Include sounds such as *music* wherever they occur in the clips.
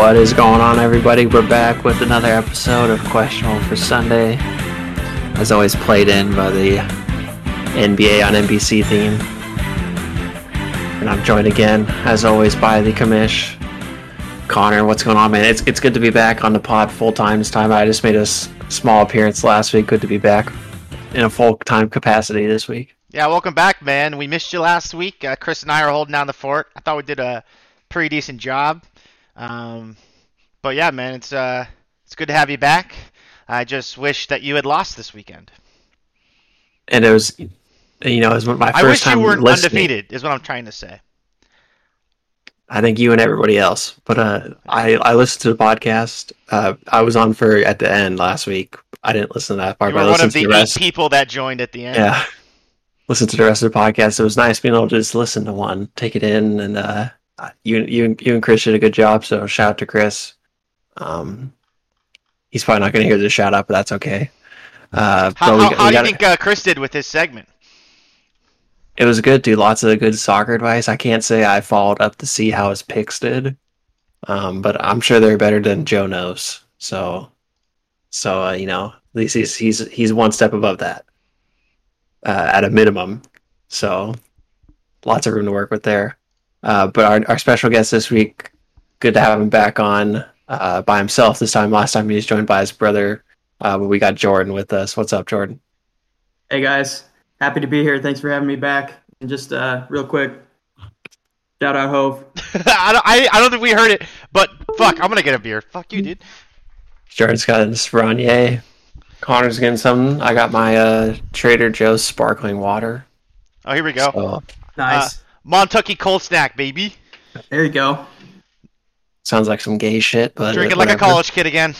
What is going on, everybody? We're back with another episode of Questionable for Sunday. As always, played in by the NBA on NBC theme. And I'm joined again, as always, by the commish. Connor, what's going on, man? It's, it's good to be back on the pod full time this time. I just made a s- small appearance last week. Good to be back in a full time capacity this week. Yeah, welcome back, man. We missed you last week. Uh, Chris and I are holding down the fort. I thought we did a pretty decent job. Um, but yeah, man, it's uh, it's good to have you back. I just wish that you had lost this weekend. And it was, you know, it was my first time. I wish time you weren't listening. undefeated. Is what I'm trying to say. I think you and everybody else. But uh, I I listened to the podcast. Uh, I was on for at the end last week. I didn't listen to that part, You but were one listened of the the eight people that joined at the end. Yeah, listen to the rest of the podcast. It was nice being able to just listen to one, take it in, and uh, you you you and Chris did a good job. So shout out to Chris. Um, he's probably not going to hear this shout out, but that's okay. Uh, How, we how, how we do you think uh, Chris did with his segment? It was good, dude. Lots of good soccer advice. I can't say I followed up to see how his picks did, um, but I'm sure they're better than Joe knows. So, so uh, you know, at least he's he's he's one step above that, uh, at a minimum. So, lots of room to work with there. Uh, but our our special guest this week, good to have him back on uh, by himself this time. Last time he was joined by his brother, uh, but we got Jordan with us. What's up, Jordan? Hey guys, happy to be here. Thanks for having me back. And just uh, real quick, shout out Hove. *laughs* I, don't, I, I don't think we heard it, but fuck, I'm gonna get a beer. Fuck you, dude. Jordan's got his Spranier. Connor's getting something. I got my uh, Trader Joe's sparkling water. Oh, here we go. So, Nice. Montucky cold snack, baby. there you go. sounds like some gay shit, but Drinking like a college kid again.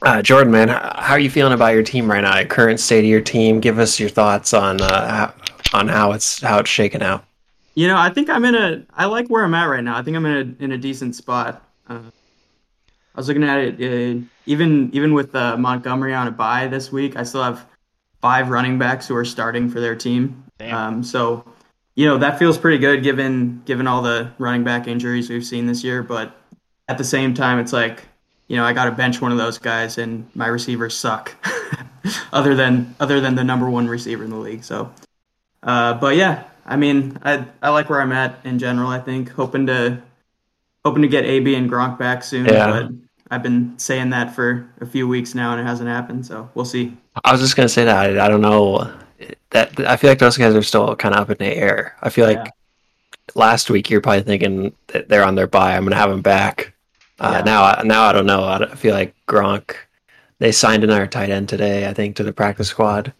Uh, Jordan, man, how are you feeling about your team right now? Current state of your team. Give us your thoughts on uh, how, on how it's how it's shaking out. You know, I think I'm in a. I like where I'm at right now. I think I'm in a in a decent spot. Uh, I was looking at it. Uh, even even with uh, Montgomery on a bye this week, I still have five running backs who are starting for their team. Damn. Um, so, you know, that feels pretty good given given all the running back injuries we've seen this year. But at the same time, it's like, you know, I got to bench one of those guys, and my receivers suck. *laughs* other than other than the number one receiver in the league. So, uh, but yeah, I mean, I I like where I'm at in general. I think hoping to hoping to get AB and Gronk back soon. Yeah. But I've been saying that for a few weeks now, and it hasn't happened. So we'll see. I was just gonna say that I, I don't know that I feel like those guys are still kind of up in the air. I feel like Yeah. last week you're probably thinking that they're on their bye. I'm gonna have them back. Uh, Yeah. Now, now I don't know. I don't- I feel like Gronk. They signed another tight end today. I think to the practice squad.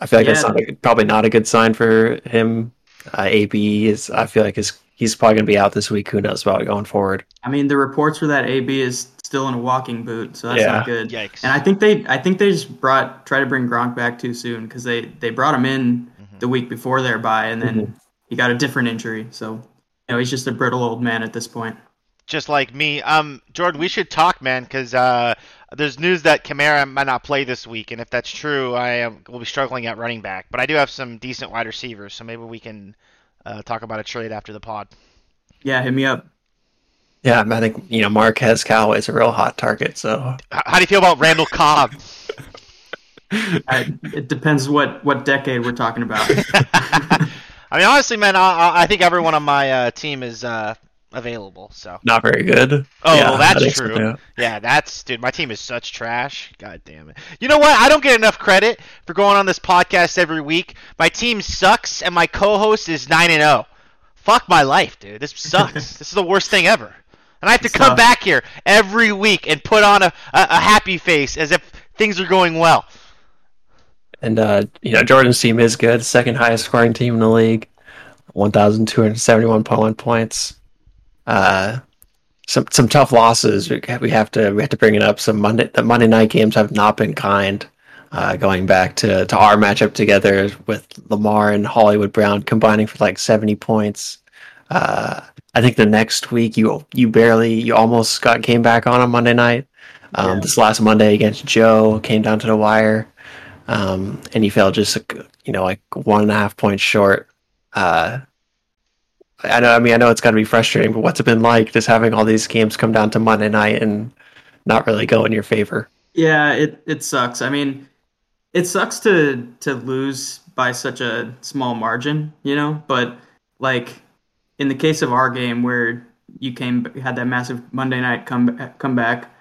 I feel like that's not a, probably not a good sign for him. Uh, AB is. I feel like his, he's probably gonna be out this week. Who knows about going forward? I mean, the reports were that AB is still in a walking boot, so that's Yeah. not good. Yikes. And I think they, I think they just brought try to bring Gronk back too soon because they they brought him in Mm-hmm. the week before their bye, and then Mhm. he got a different injury. So, you know, he's just a brittle old man at this point. just like me. Um, Jordan, we should talk, man, because uh, there's news that Kamara might not play this week, and if that's true, I am, will be struggling at running back. But I do have some decent wide receivers, so maybe we can uh, talk about a trade after the pod. Yeah, hit me up. Yeah, I think you know Marquez Callaway's a real hot target. So H- how do you feel about Randall Cobb? *laughs* I, it depends what what decade we're talking about. *laughs* I mean, honestly, man, I, I- I think everyone on my uh, team is uh, available. So, not very good. oh, Yeah, well, that's think so, true. Yeah, that's dude. My team is such trash. God damn it. You know what? I don't get enough credit for going on this podcast every week. My team sucks, and my co-host is nine and zero. Fuck my life, dude. This sucks. *laughs* this is the worst thing ever. And I have to It's come tough. back here every week and put on a, a, a happy face as if things are going well. And uh, you know, Jordan's team is good, second highest scoring team in the league, one thousand two hundred seventy-one point one points. Uh, some some tough losses. We we have to we have to bring it up. Some Monday the Monday night games have not been kind. Uh, going back to, to our matchup together with Lamar and Hollywood Brown combining for like seventy points. Uh, I think the next week you you barely you almost got came back on on Monday night. Um, Yeah. This last Monday against Joe came down to the wire, um, and you fell just you know like one and a half points short. Uh, I know. I mean, I know it's got to be frustrating, but what's it been like just having all these games come down to Monday night and not really go in your favor? Yeah, it it sucks. I mean, it sucks to to lose by such a small margin, you know. But like in the case of our game, where you came had that massive Monday night come come back.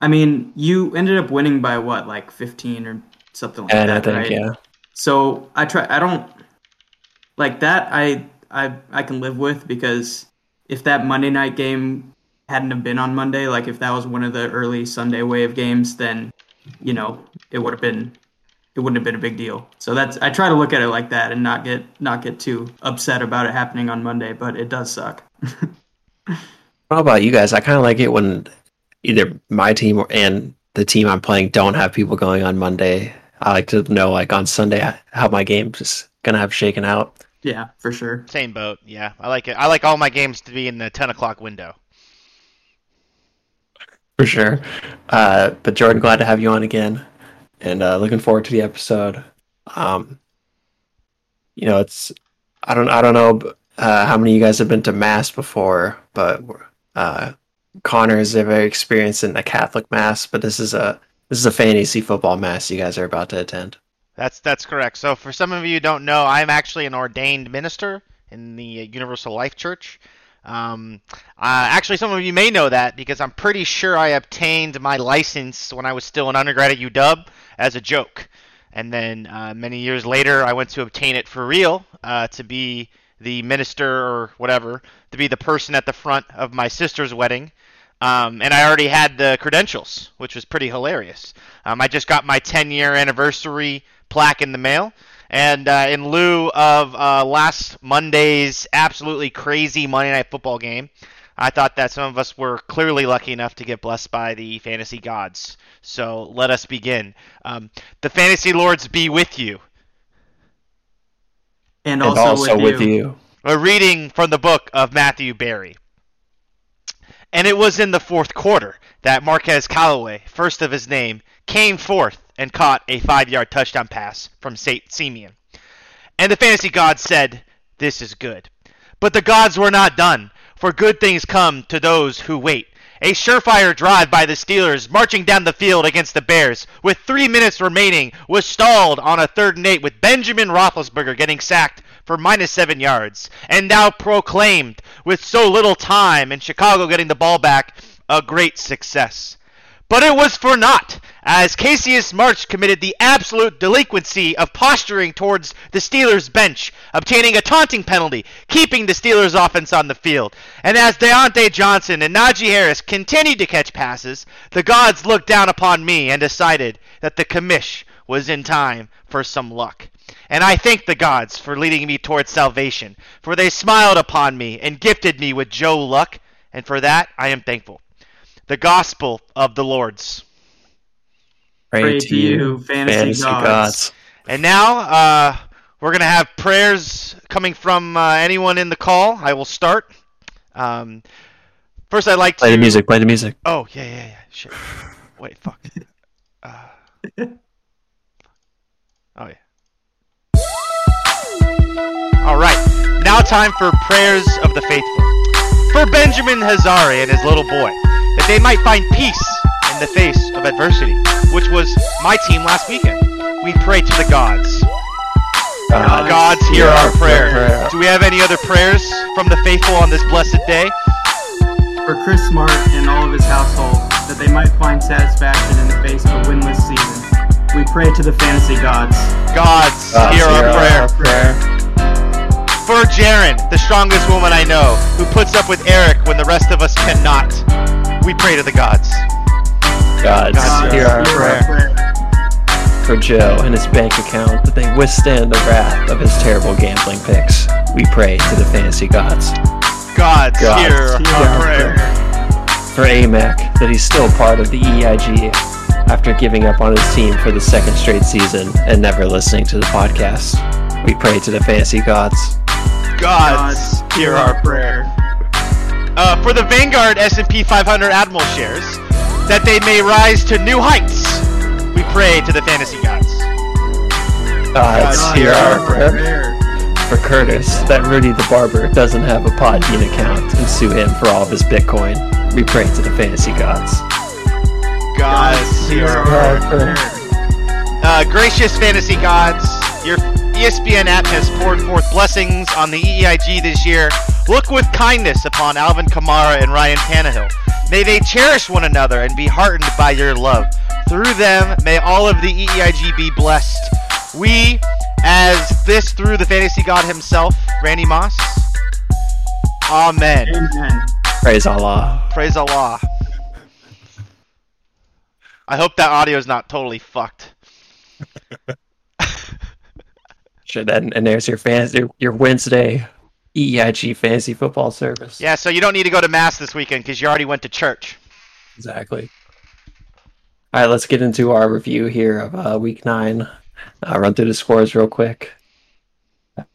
I mean, you ended up winning by what, like fifteen or something like And that, I think right? yeah, So I try. I don't like that. I I I can live with because if that Monday night game hadn't have been on Monday, like if that was one of the early Sunday wave games, then you know it would have been it wouldn't have been a big deal. So that's I try to look at it like that and not get not get too upset about it happening on Monday, but it does suck. *laughs* How about you guys? I kind of like it when either my team or, and the team I'm playing don't have people going on Monday. I like to know, like on Sunday, how my game's gonna have shaken out. yeah, for sure. Same boat. Yeah, I like it. I like all my games to be in the 10 o'clock window. For sure. Uh, but Jordan, glad to have you on again, and uh, looking forward to the episode. Um, you know, it's I don't I don't know uh, how many of you guys have been to mass before, but uh, Connor is very experienced in a Catholic mass, but this is a this is a fantasy football mass you guys are about to attend. That's that's correct. So for some of you who don't know, I'm actually an ordained minister in the Universal Life Church. Um, uh, actually, some of you may know that because I'm pretty sure I obtained my license when I was still an undergrad at UW as a joke, and then uh, many years later, I went to obtain it for real uh, to be the minister or whatever, to be the person at the front of my sister's wedding. Um, and I already had the credentials, which was pretty hilarious. Um, I just got my 10 year anniversary plaque in the mail. And uh, in lieu of uh, last Monday's absolutely crazy Monday Night Football game, I thought that some of us were clearly lucky enough to get blessed by the fantasy gods. So let us begin. Um, the fantasy lords be with you. And And also, also, with, with you. you. A reading from the book of Matthew Berry. And it was in the fourth quarter that Marquez Callaway, first of his name, came forth and caught a five yard touchdown pass from St. Siemian. And the fantasy gods said, This is good. But the gods were not done, for good things come to those who wait. A surefire drive by the Steelers marching down the field against the Bears with three minutes remaining was stalled on a third and eight with Benjamin Roethlisberger getting sacked for minus seven yards and now proclaimed with so little time and Chicago getting the ball back a great success. But it was for naught, as Cassius Marsh committed the absolute delinquency of posturing towards the Steelers' bench, obtaining a taunting penalty, keeping the Steelers' offense on the field. And as Diontae Johnson and Najee Harris continued to catch passes, the gods looked down upon me and decided that the commish was in time for some luck. And I thank the gods for leading me towards salvation, for they smiled upon me and gifted me with Joe Luck, and for that I am thankful the gospel of the Lord's. Pray, Pray to to you, you, fantasy fantasy gods. gods. And now uh, we're going to have prayers coming from uh, anyone in the call. I will start. Um, first, I'd like Play to. Play the music. Play the music. Oh, yeah, yeah, yeah. Shit. Wait, fuck. *laughs* Uh, oh, yeah. All right. Now, time for prayers of the faithful. For Benjamin Hazari and his little boy, that they might find peace in the face of adversity, which was my team last weekend. We pray to the gods. Uh, Gods, hear our prayer. prayer. Do we have any other prayers from the faithful on this blessed day? For Chris Smart and all of his household, that they might find satisfaction in the face of a winless season. We pray to the fantasy gods. Gods, Gods, hear our prayer. prayer. For Jaren, the strongest woman I know, who puts up with Erik when the rest of us cannot. We pray to the gods. Gods, Gods, hear our prayer. For Joe and his bank account, that they withstand the wrath of his terrible gambling picks. We pray to the fantasy gods. Gods, Gods, hear hear our our prayer. For AMAC, that he's still part of the EIG after giving up on his team for the second straight season and never listening to the podcast. We pray to the fantasy gods. Gods, hear our prayer. Uh, for the Vanguard S&P 500 Admiral shares, that they may rise to new heights. We pray to the fantasy gods. Gods, Gods, hear hear our our prayer. for Curtis that Rudy the Barber doesn't have a Podbean account and sue him for all of his Bitcoin. We pray to the fantasy gods. Gods, you're our Barber. Uh, gracious fantasy gods, your ESPN app has poured forth blessings on the EEIG this year. Look with kindness upon Alvin Kamara and Ryan Tannehill. May they cherish one another and be heartened by your love. Through them, may all of the EEIG be blessed. We, as this through the fantasy god himself, Randy Moss. Amen. Amen. Praise Allah. Praise Allah. I hope that audio is not totally fucked. *laughs* Should and, and there's your fans your, your Wednesday EIG fantasy football service. Yeah, so you don't need to go to mass this weekend because you already went to church. Exactly. All right, let's get into our review here of uh, week nine. Uh, run through the scores real quick.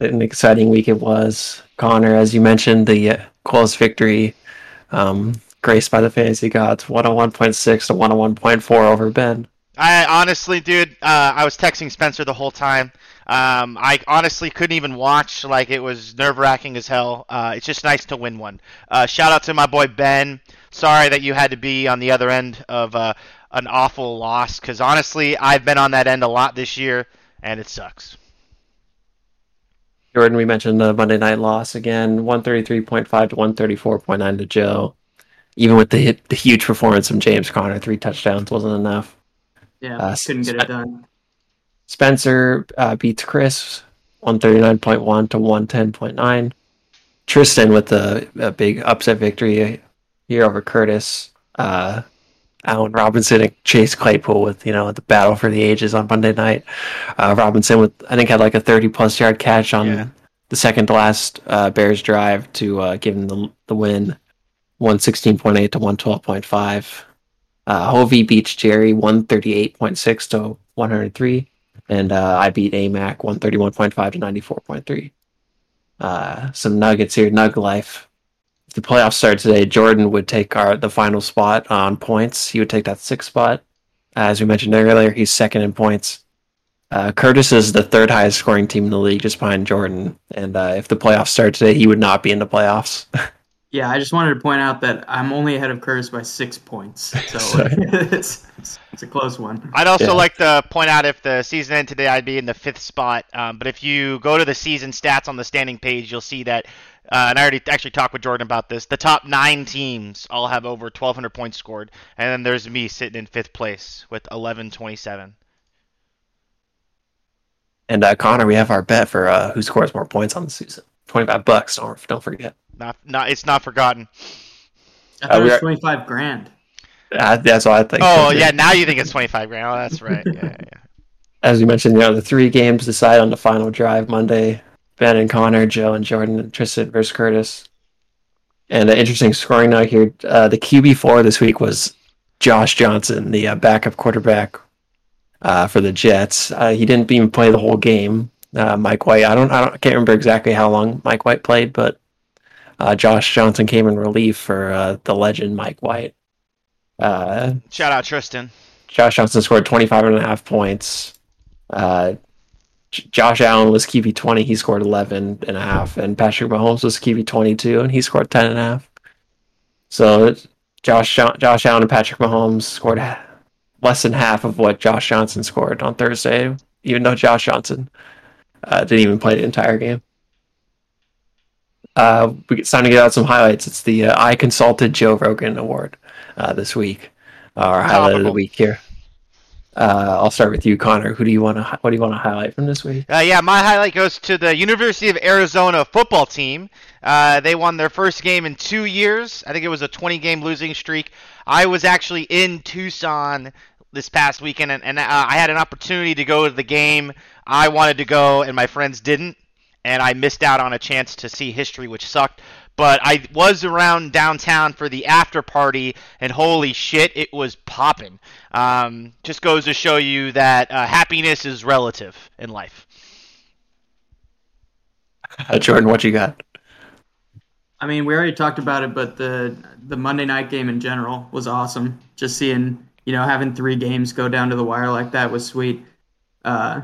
An exciting week it was. Connor, as you mentioned, the uh, close victory, um, graced by the fantasy gods, 101.6 to 101.4 over Ben. I honestly, dude, uh, I was texting Spencer the whole time. Um, I honestly couldn't even watch. Like it was nerve wracking as hell. Uh, it's just nice to win one. Uh, shout out to my boy Ben. Sorry that you had to be on the other end of uh, an awful loss. Because honestly, I've been on that end a lot this year, and it sucks. Jordan, we mentioned the Monday night loss again, 133.5 to 134.9 to Joe. Even with the, the huge performance from James Conner, three touchdowns wasn't enough. Yeah, Uh, couldn't get it done. Spencer uh, beats Chris 139.1 to 110.9. Tristan with the a big upset victory here over Curtis. Uh, Allen Robinson and Chase Claypool with you know the battle for the ages on Monday night. Uh, Robinson with I think had like a 30 plus yard catch on Yeah. the second to last uh, Bears drive to uh, give him the the win. 116.8 to 112.5. Uh, Hovey beats Jerry 138.6 to 103 and uh, I beat AMAC 131.5 to 94.3. Uh, some nuggets here, Nug Life. If the playoffs start today, Jordan would take our the final spot on points. He would take that sixth spot. As we mentioned earlier, he's second in points. Uh, Curtis is the third highest scoring team in the league, just behind Jordan. And uh, if the playoffs start today, he would not be in the playoffs. *laughs* Yeah, I just wanted to point out that I'm only ahead of Curtis by six points. So *laughs* it's, *laughs* it's, it's a close one. I'd also Yeah. like to point out if the season ended today, I'd be in the fifth spot. Um, but if you go to the season stats on the standing page, you'll see that. Uh, and I already actually talked with Jordan about this. The top nine teams all have over 1,200 points scored, and then there's me sitting in fifth place with 1127. and uh, Connor, we have our bet for uh, who scores more points on the season. 25 bucks, don't, don't forget. Not, not, it's not forgotten. I thought Uh, it was 25 grand. Uh, that's what I think. Oh yeah, now you think it's 25 grand. Oh, that's right. Yeah, yeah. as we mentioned, you know, the three games decide on the final drive Monday. Ben and Connor, Joe and Jordan, and Tristan versus Curtis. And an interesting scoring note here. Uh, the QB four this week was Josh Johnson, the uh, backup quarterback uh, for the Jets. Uh, he didn't even play the whole game. Uh, Mike White, I don't, I don't, I can't remember exactly how long Mike White played, but uh, Josh Johnson came in relief for uh, the legend Mike White. Uh, Shout out Tristan. Josh Johnson scored 25 and a half points. Uh, Josh Allen was QB 20. He scored 11 and a half. And Patrick Mahomes was QB 22 and he scored 10 and a half. So Josh, Jo- Josh Allen and Patrick Mahomes scored less than half of what Josh Johnson scored on Thursday, even though Josh Johnson uh, didn't even play the entire game. Uh, we it's time to get out some highlights. It's the uh, I Consulted Joe Rogan Award uh, this week. Our highlight of the week here. Uh, I'll start with you, Connor. Who do you want to? What do you want to highlight from this week? Uh, yeah, my highlight goes to the University of Arizona football team. Uh, they won their first game in two years. I think it was a 20 game losing streak. I was actually in Tucson this past weekend, and, and uh, I had an opportunity to go to the game. I wanted to go, and my friends didn't, and I missed out on a chance to see history, which sucked. But I was around downtown for the after party, and holy shit, it was popping. Um, just goes to show you that uh, happiness is relative in life. Uh, Jordan, what you got? I mean, we already talked about it, but the the Monday night game in general was awesome. Just seeing, you know, having three games go down to the wire like that was sweet. Uh,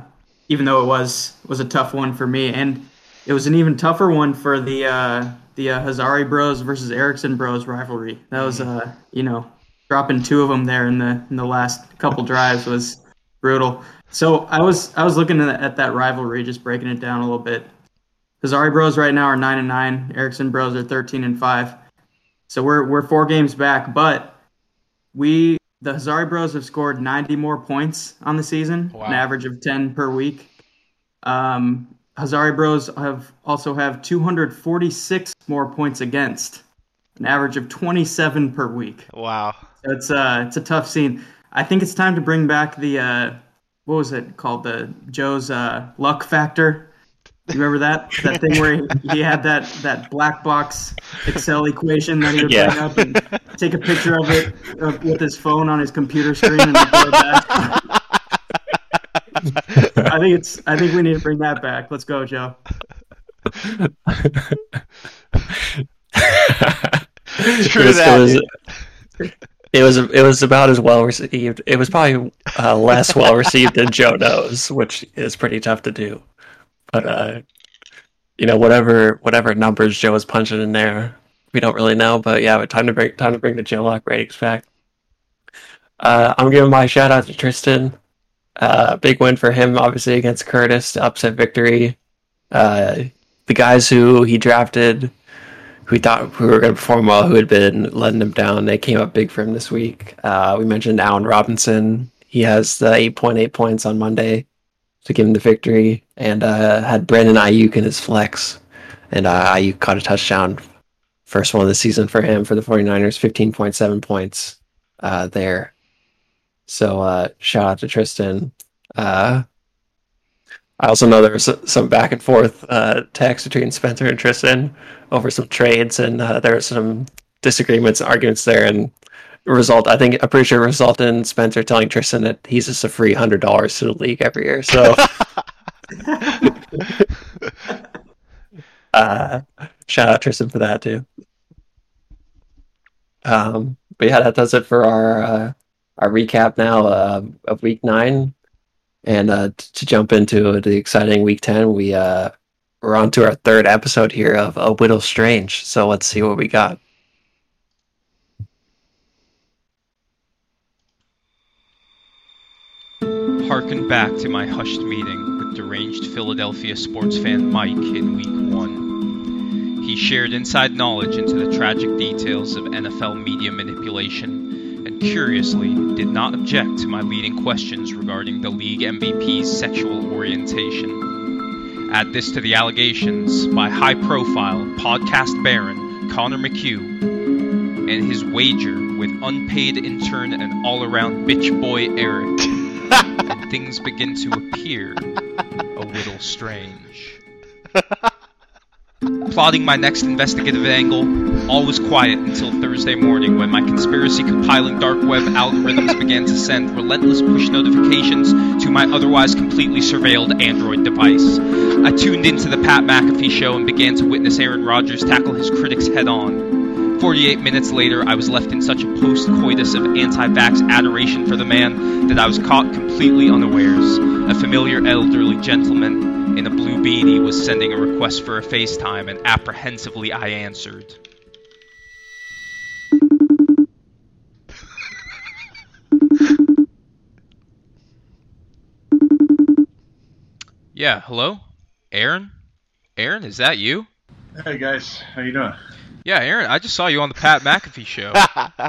even though it was was a tough one for me, and it was an even tougher one for the uh, the uh, Hazari Bros versus Ericsson Bros rivalry. That was uh, you know dropping two of them there in the in the last couple drives was brutal. So I was I was looking at, at that rivalry, just breaking it down a little bit. Hazari Bros right now are nine and nine. Ericsson Bros are thirteen and five. So we're we're four games back, but we the Hazari Bros have scored 90 more points on the season, Wow. an average of 10 per week. Um, Hazari Bros have also have 246 more points against, an average of 27 per week. Wow. So it's uh it's a tough scene. I think it's time to bring back the uh what was it called the Joe's uh luck factor. You remember that that thing where he, he had that that black box Excel equation that he would Yeah. bring up and take a picture of it uh, with his phone on his computer screen and record that. *laughs* I think it's I think we need to bring that back. Let's go, Joe. *laughs* True it was, that, It was, it was it was about as well received. It was probably uh, less well received than Joe knows, which is pretty tough to do. But uh, you know, whatever whatever numbers Joe was punching in there, we don't really know. But yeah, but time to bring time to bring the Joe Lock ratings back. Uh, I'm giving my shout out to Tristan. Uh, big win for him, obviously against Curtis, upset victory. Uh, the guys who he drafted who we thought who were going to perform well, who had been letting him down. They came up big for him this week. Uh, we mentioned Allen Robinson. He has the 8.8 points on Monday to give him the victory, and uh, had Brandon Aiyuk in his flex. And uh, Aiyuk caught a touchdown. First one of the season for him for the 49ers, 15.7 points uh, there. So uh, shout out to Tristan. Uh, I also know there was some back and forth uh, text between Spencer and Tristan over some trades, and uh, there were some disagreements, arguments there, and result. I think I'm pretty sure resulted in Spencer telling Tristan that he's just a free hundred dollars to the league every year. So, *laughs* uh, shout out Tristan for that too. Um, but yeah, that does it for our uh, our recap now uh, of week nine. And uh, to jump into the exciting week ten, we uh, we're on to our third episode here of A Whittle Strange. So let's see what we got. Harken back to my hushed meeting with deranged Philadelphia sports fan Mike in week one. He shared inside knowledge into the tragic details of NFL media manipulation and curiously did not object to my leading questions regarding the league MVP's sexual orientation. Add this to the allegations by high profile podcast baron Connor McHugh and his wager with unpaid intern and all around bitch boy Erik and *laughs* things begin to appear a little strange. *laughs* Plotting my next investigative angle, all was quiet until Thursday morning when my conspiracy compiling dark web algorithms began to send relentless push notifications to my otherwise completely surveilled Android device. I tuned into the Pat McAfee show and began to witness Aaron Rodgers tackle his critics head on. 48 minutes later, I was left in such a post coitus of anti vax adoration for the man that I was caught completely unawares. A familiar elderly gentleman in a blue beanie was sending a request for a FaceTime, and apprehensively I answered. Yeah, hello? Aaron? Aaron, is that you? Hey guys, how you doing? Yeah, Aaron, I just saw you on the Pat McAfee show.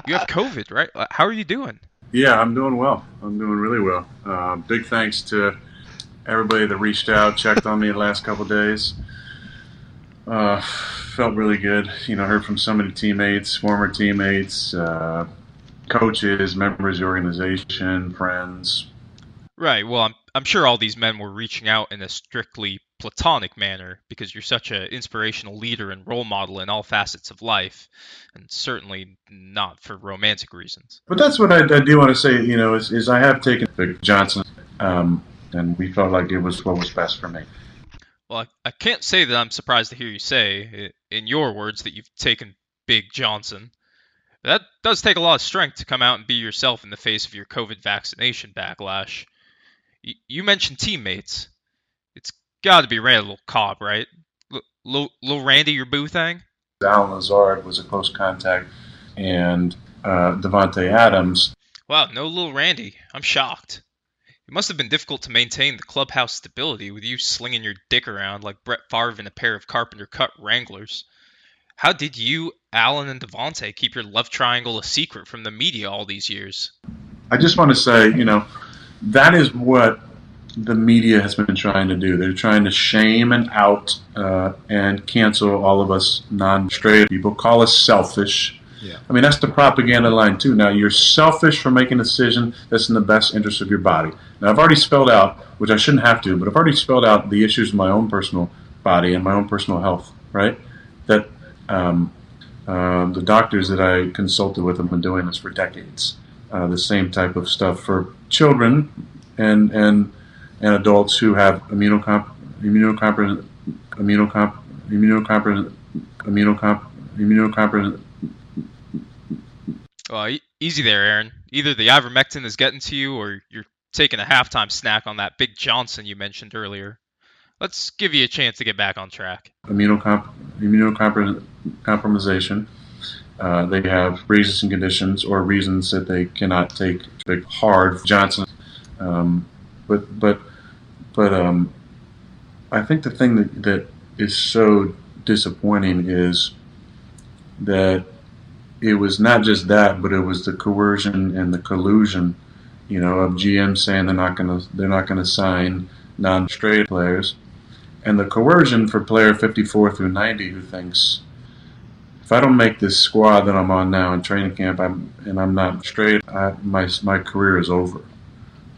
You have COVID, right? How are you doing? Yeah, I'm doing well. I'm doing really well. Uh, big thanks to everybody that reached out, checked on me the last couple days. Uh, felt really good. You know, heard from so many teammates, former teammates, uh, coaches, members of the organization, friends. Right. Well, I'm I'm sure all these men were reaching out in a strictly platonic manner because you're such an inspirational leader and role model in all facets of life, and certainly not for romantic reasons. But that's what I, I do want to say. You know, is, is I have taken Vic Johnson, um, and we felt like it was what was best for me. Well, I, I can't say that I'm surprised to hear you say, in your words, that you've taken Big Johnson. That does take a lot of strength to come out and be yourself in the face of your COVID vaccination backlash. You mentioned teammates. It's got to be Randall Cobb, right? Lil, Lil Randy, your boo thing? Allen Lazard was a close contact, and uh, Davante Adams. Wow, no Lil Randy. I'm shocked. It must have been difficult to maintain the clubhouse stability with you slinging your dick around like Brett Favre in a pair of Carpenter cut Wranglers. How did you, Allen, and Davante keep your love triangle a secret from the media all these years? I just want to say, you know, that is what the media has been trying to do. They're trying to shame and out uh, and cancel all of us non-straight people, call us selfish. Yeah. I mean, that's the propaganda line too. Now you're selfish for making a decision that's in the best interest of your body. Now I've already spelled out, which I shouldn't have to, but I've already spelled out the issues of my own personal body and my own personal health. Right? That um, uh, the doctors that I consulted with have been doing this for decades. Uh, the same type of stuff for children and and and adults who have immunocomp immunocompromised immunocomp immunocompromised immunocomp immunocompromised Well, e- easy there, Aaron. Either the ivermectin is getting to you, or you're taking a halftime snack on that Big Johnson you mentioned earlier. Let's give you a chance to get back on track. immunocomp immunocompromisation. Uh, they have reasons and conditions or reasons that they cannot take hard Johnson. Um, but but but um, I think the thing that, that is so disappointing is that it was not just that, but it was the coercion and the collusion, you know, of GM saying they're not going to they're not going to sign non-straight players, and the coercion for player 54 through 90 who thinks if I don't make this squad that I'm on now in training camp, I'm and I'm not straight, I, my my career is over.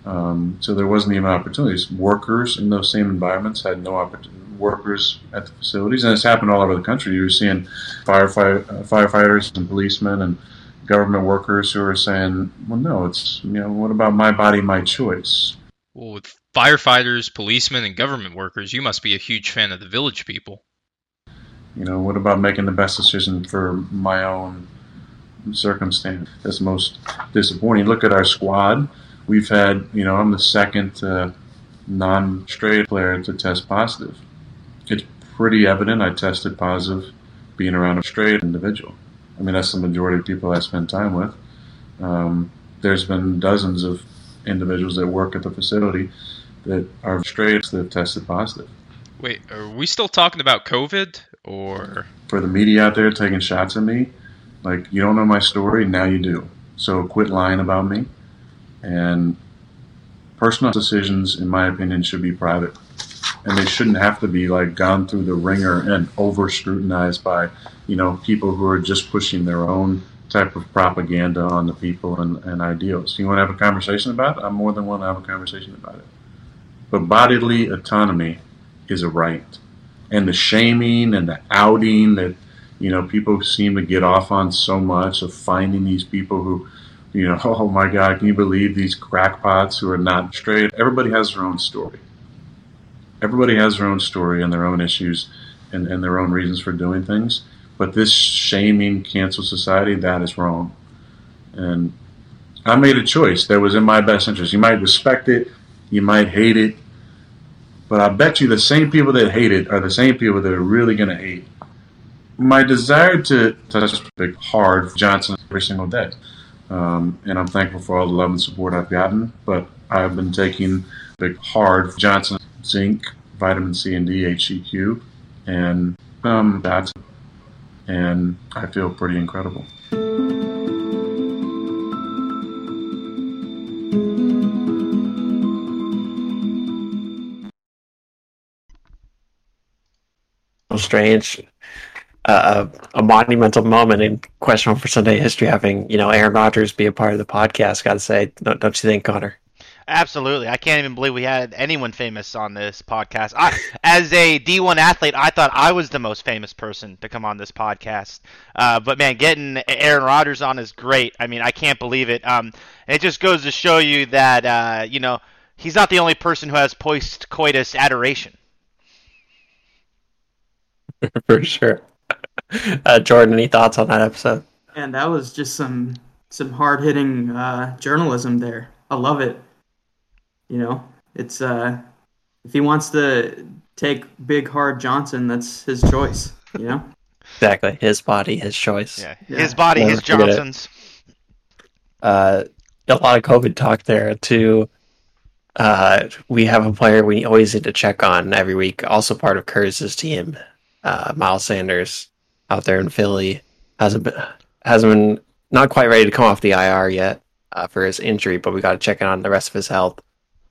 Um, so there wasn't even opportunities. Workers in those same environments had no opportunity. Workers at the facilities, and it's happened all over the country. You were seeing firefight, uh, firefighters and policemen and government workers who are saying, "Well, no, it's you know, what about my body, my choice?" Well, with firefighters, policemen, and government workers, you must be a huge fan of the village people. You know, what about making the best decision for my own circumstance? That's most disappointing. Look at our squad. We've had, you know, I'm the second uh, non-straight player to test positive. It's pretty evident I tested positive being around a straight individual. I mean, that's the majority of people I spend time with. Um, there's been dozens of individuals that work at the facility that are straight that have tested positive. Wait, are we still talking about COVID or? for the media out there taking shots at me, like you don't know my story, now you do. So quit lying about me. And personal decisions, in my opinion, should be private, and they shouldn't have to be like gone through the ringer and over scrutinized by, you know, people who are just pushing their own type of propaganda on the people and, and ideals. You want to have a conversation about it? I'm more than willing to have a conversation about it. But bodily autonomy is a right and the shaming and the outing that you know people seem to get off on so much of finding these people who you know *laughs* oh my god can you believe these crackpots who are not straight? Everybody has their own story. Everybody has their own story and their own issues and, and their own reasons for doing things. But this shaming cancel society that is wrong. And i made a choice that was in my best interest. You might respect it. You might hate it but I bet you the same people that hate it are the same people that are really going to hate. My desire to touch hard Johnson every single day, um, and I'm thankful for all the love and support I've gotten. But I've been taking big hard Johnson zinc, vitamin C and D, HCQ, and um, that's and I feel pretty incredible. Strange. Uh, a monumental moment in questionable for Sunday history having you know Aaron Rodgers be a part of the podcast. Got to say, don't, don't you think, Connor? Absolutely. I can't even believe we had anyone famous on this podcast. I, as a D1 athlete, I thought I was the most famous person to come on this podcast. Uh, but man, getting Aaron Rodgers on is great. I mean, I can't believe it. Um, it just goes to show you that uh, you know he's not the only person who has post coitus adoration. *laughs* For sure. Uh, Jordan, any thoughts on that episode? And that was just some some hard hitting uh, journalism there. I love it. You know, it's uh, if he wants to take big hard Johnson, that's his choice. You know. *laughs* Exactly. His body, his choice. Yeah, Yeah. his body, Never his. Johnson's. Uh, a lot of COVID talk there too. Uh, we have a player we always need to check on every week. Also part of Curtis's team, uh, Miles Sanders, out there in Philly, hasn't been hasn't been not quite ready to come off the IR yet uh, for his injury, but we got to check in on the rest of his health.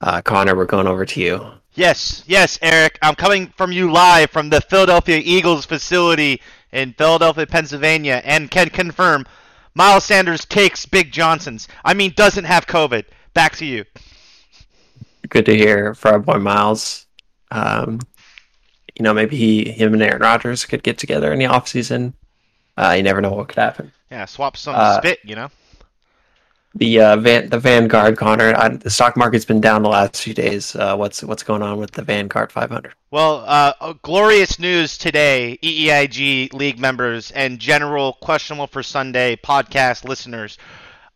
Uh, Connor, we're going over to you. Yes, yes, Erik. I'm coming from you live from the Philadelphia Eagles facility in Philadelphia, Pennsylvania, and can confirm Miles Sanders takes Big Johnson's. I mean, doesn't have COVID. Back to you. Good to hear for our boy Miles. Um, you know, maybe he, him and Aaron Rodgers could get together in the offseason. Uh, you never know what could happen. Yeah, swap some Uh, spit, you know. The uh, van, the Vanguard, Connor. I, the stock market's been down the last few days. Uh, what's what's going on with the Vanguard 500? Well, uh, glorious news today, EEIG league members and general questionable for Sunday podcast listeners.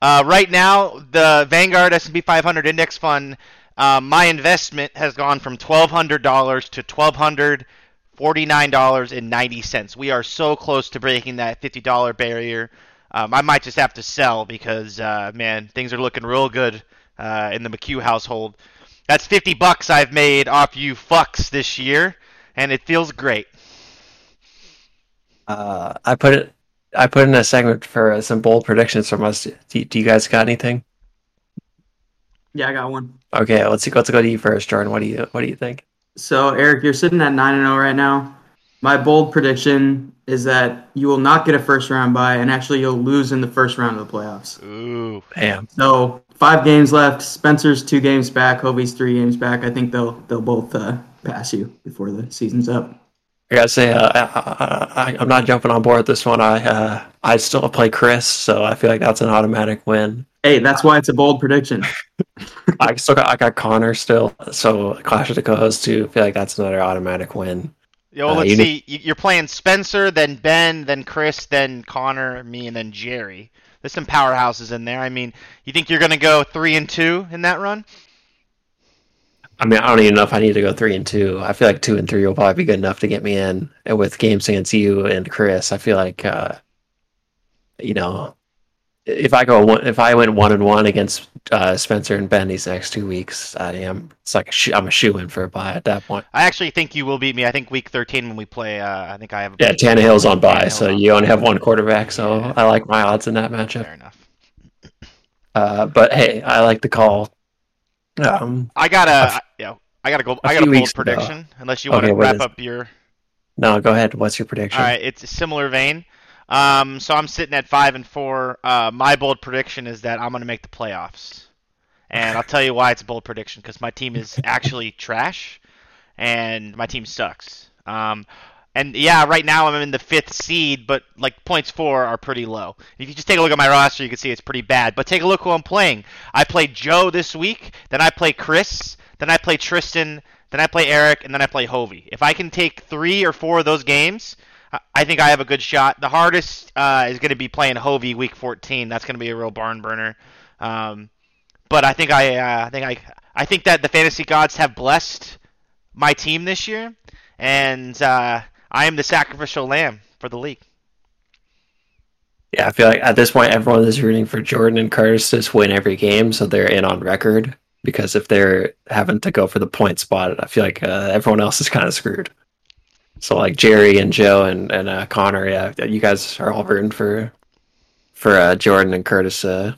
Uh, right now, the Vanguard S&P 500 index fund, uh, my investment has gone from $1,200 to $1,249.90. We are so close to breaking that $50 barrier. Um, I might just have to sell because, uh, man, things are looking real good uh, in the McHugh household. That's 50 bucks I've made off you fucks this year, and it feels great. Uh, I put it. I put in a segment for some bold predictions from us. Do, do you guys got anything? Yeah, I got one. Okay, let's see, let's go to you first, Jordan. What do you what do you think? So Erik, you're sitting at nine and zero right now. My bold prediction is that you will not get a first round bye, and actually you'll lose in the first round of the playoffs. Ooh. Bam. So five games left. Spencer's two games back. Hovey's three games back. I think they'll they'll both uh, pass you before the season's up. I gotta say, uh, I, I, I'm not jumping on board with this one. I uh, I still play Chris, so I feel like that's an automatic win. Hey, that's why it's a bold prediction. *laughs* *laughs* I still got I got Connor still, so Clash of the Co-hosts too. I feel like that's another automatic win. Yo, Uh, let's you see. You- You're playing Spencer, then Ben, then Chris, then Connor, me, and then Jerry. There's some powerhouses in there. I mean, you think you're gonna go three and two in that run? I mean, I don't even know if I need to go three and two. I feel like two and three will probably be good enough to get me in. And with games against you and Chris, I feel like, uh, you know, if I go one, if I went one and one against uh, Spencer and Ben these next two weeks, I am. It's like a sh- I'm a shoe in for a buy at that point. I actually think you will beat me. I think week 13 when we play. Uh, I think I have. Yeah, Tannehill's on buy, Tannehill's so on you only have one quarterback. So Yeah. I like my odds in that matchup. Fair enough. Uh, but hey, I like the call. Um, I gotta. I, yeah, I gotta go. a I got a bold weeks ago. prediction. Unless you want Okay, to wrap is- up your. no, go ahead. What's your prediction? All right, it's a similar vein. Um, so I'm sitting at five and four. Uh, my bold prediction is that I'm going to make the playoffs, and I'll tell you why it's a bold prediction because my team is actually trash, and my team sucks. Um, and yeah, right now I'm in the fifth seed, but like points four are pretty low. If you just take a look at my roster, you can see it's pretty bad. But take a look who I'm playing. I play Joe this week, then I play Chris, then I play Tristan, then I play Erik, and then I play Hovey. If I can take three or four of those games, I- think I have a good shot. The hardest uh, is going to be playing Hovey week 14. That's going to be a real barn burner. Um, but I think I, uh, I think I, I think that the fantasy gods have blessed my team this year, and uh, I am the sacrificial lamb for the league. Yeah, I feel like at this point everyone is rooting for Jordan and Curtis to win every game, so they're in on record. Because if they're having to go for the point spot, I feel like uh, everyone else is kind of screwed. So like Jerry and Joe and and uh, Connor, yeah, you guys are all rooting for for uh, Jordan and Curtis. Uh,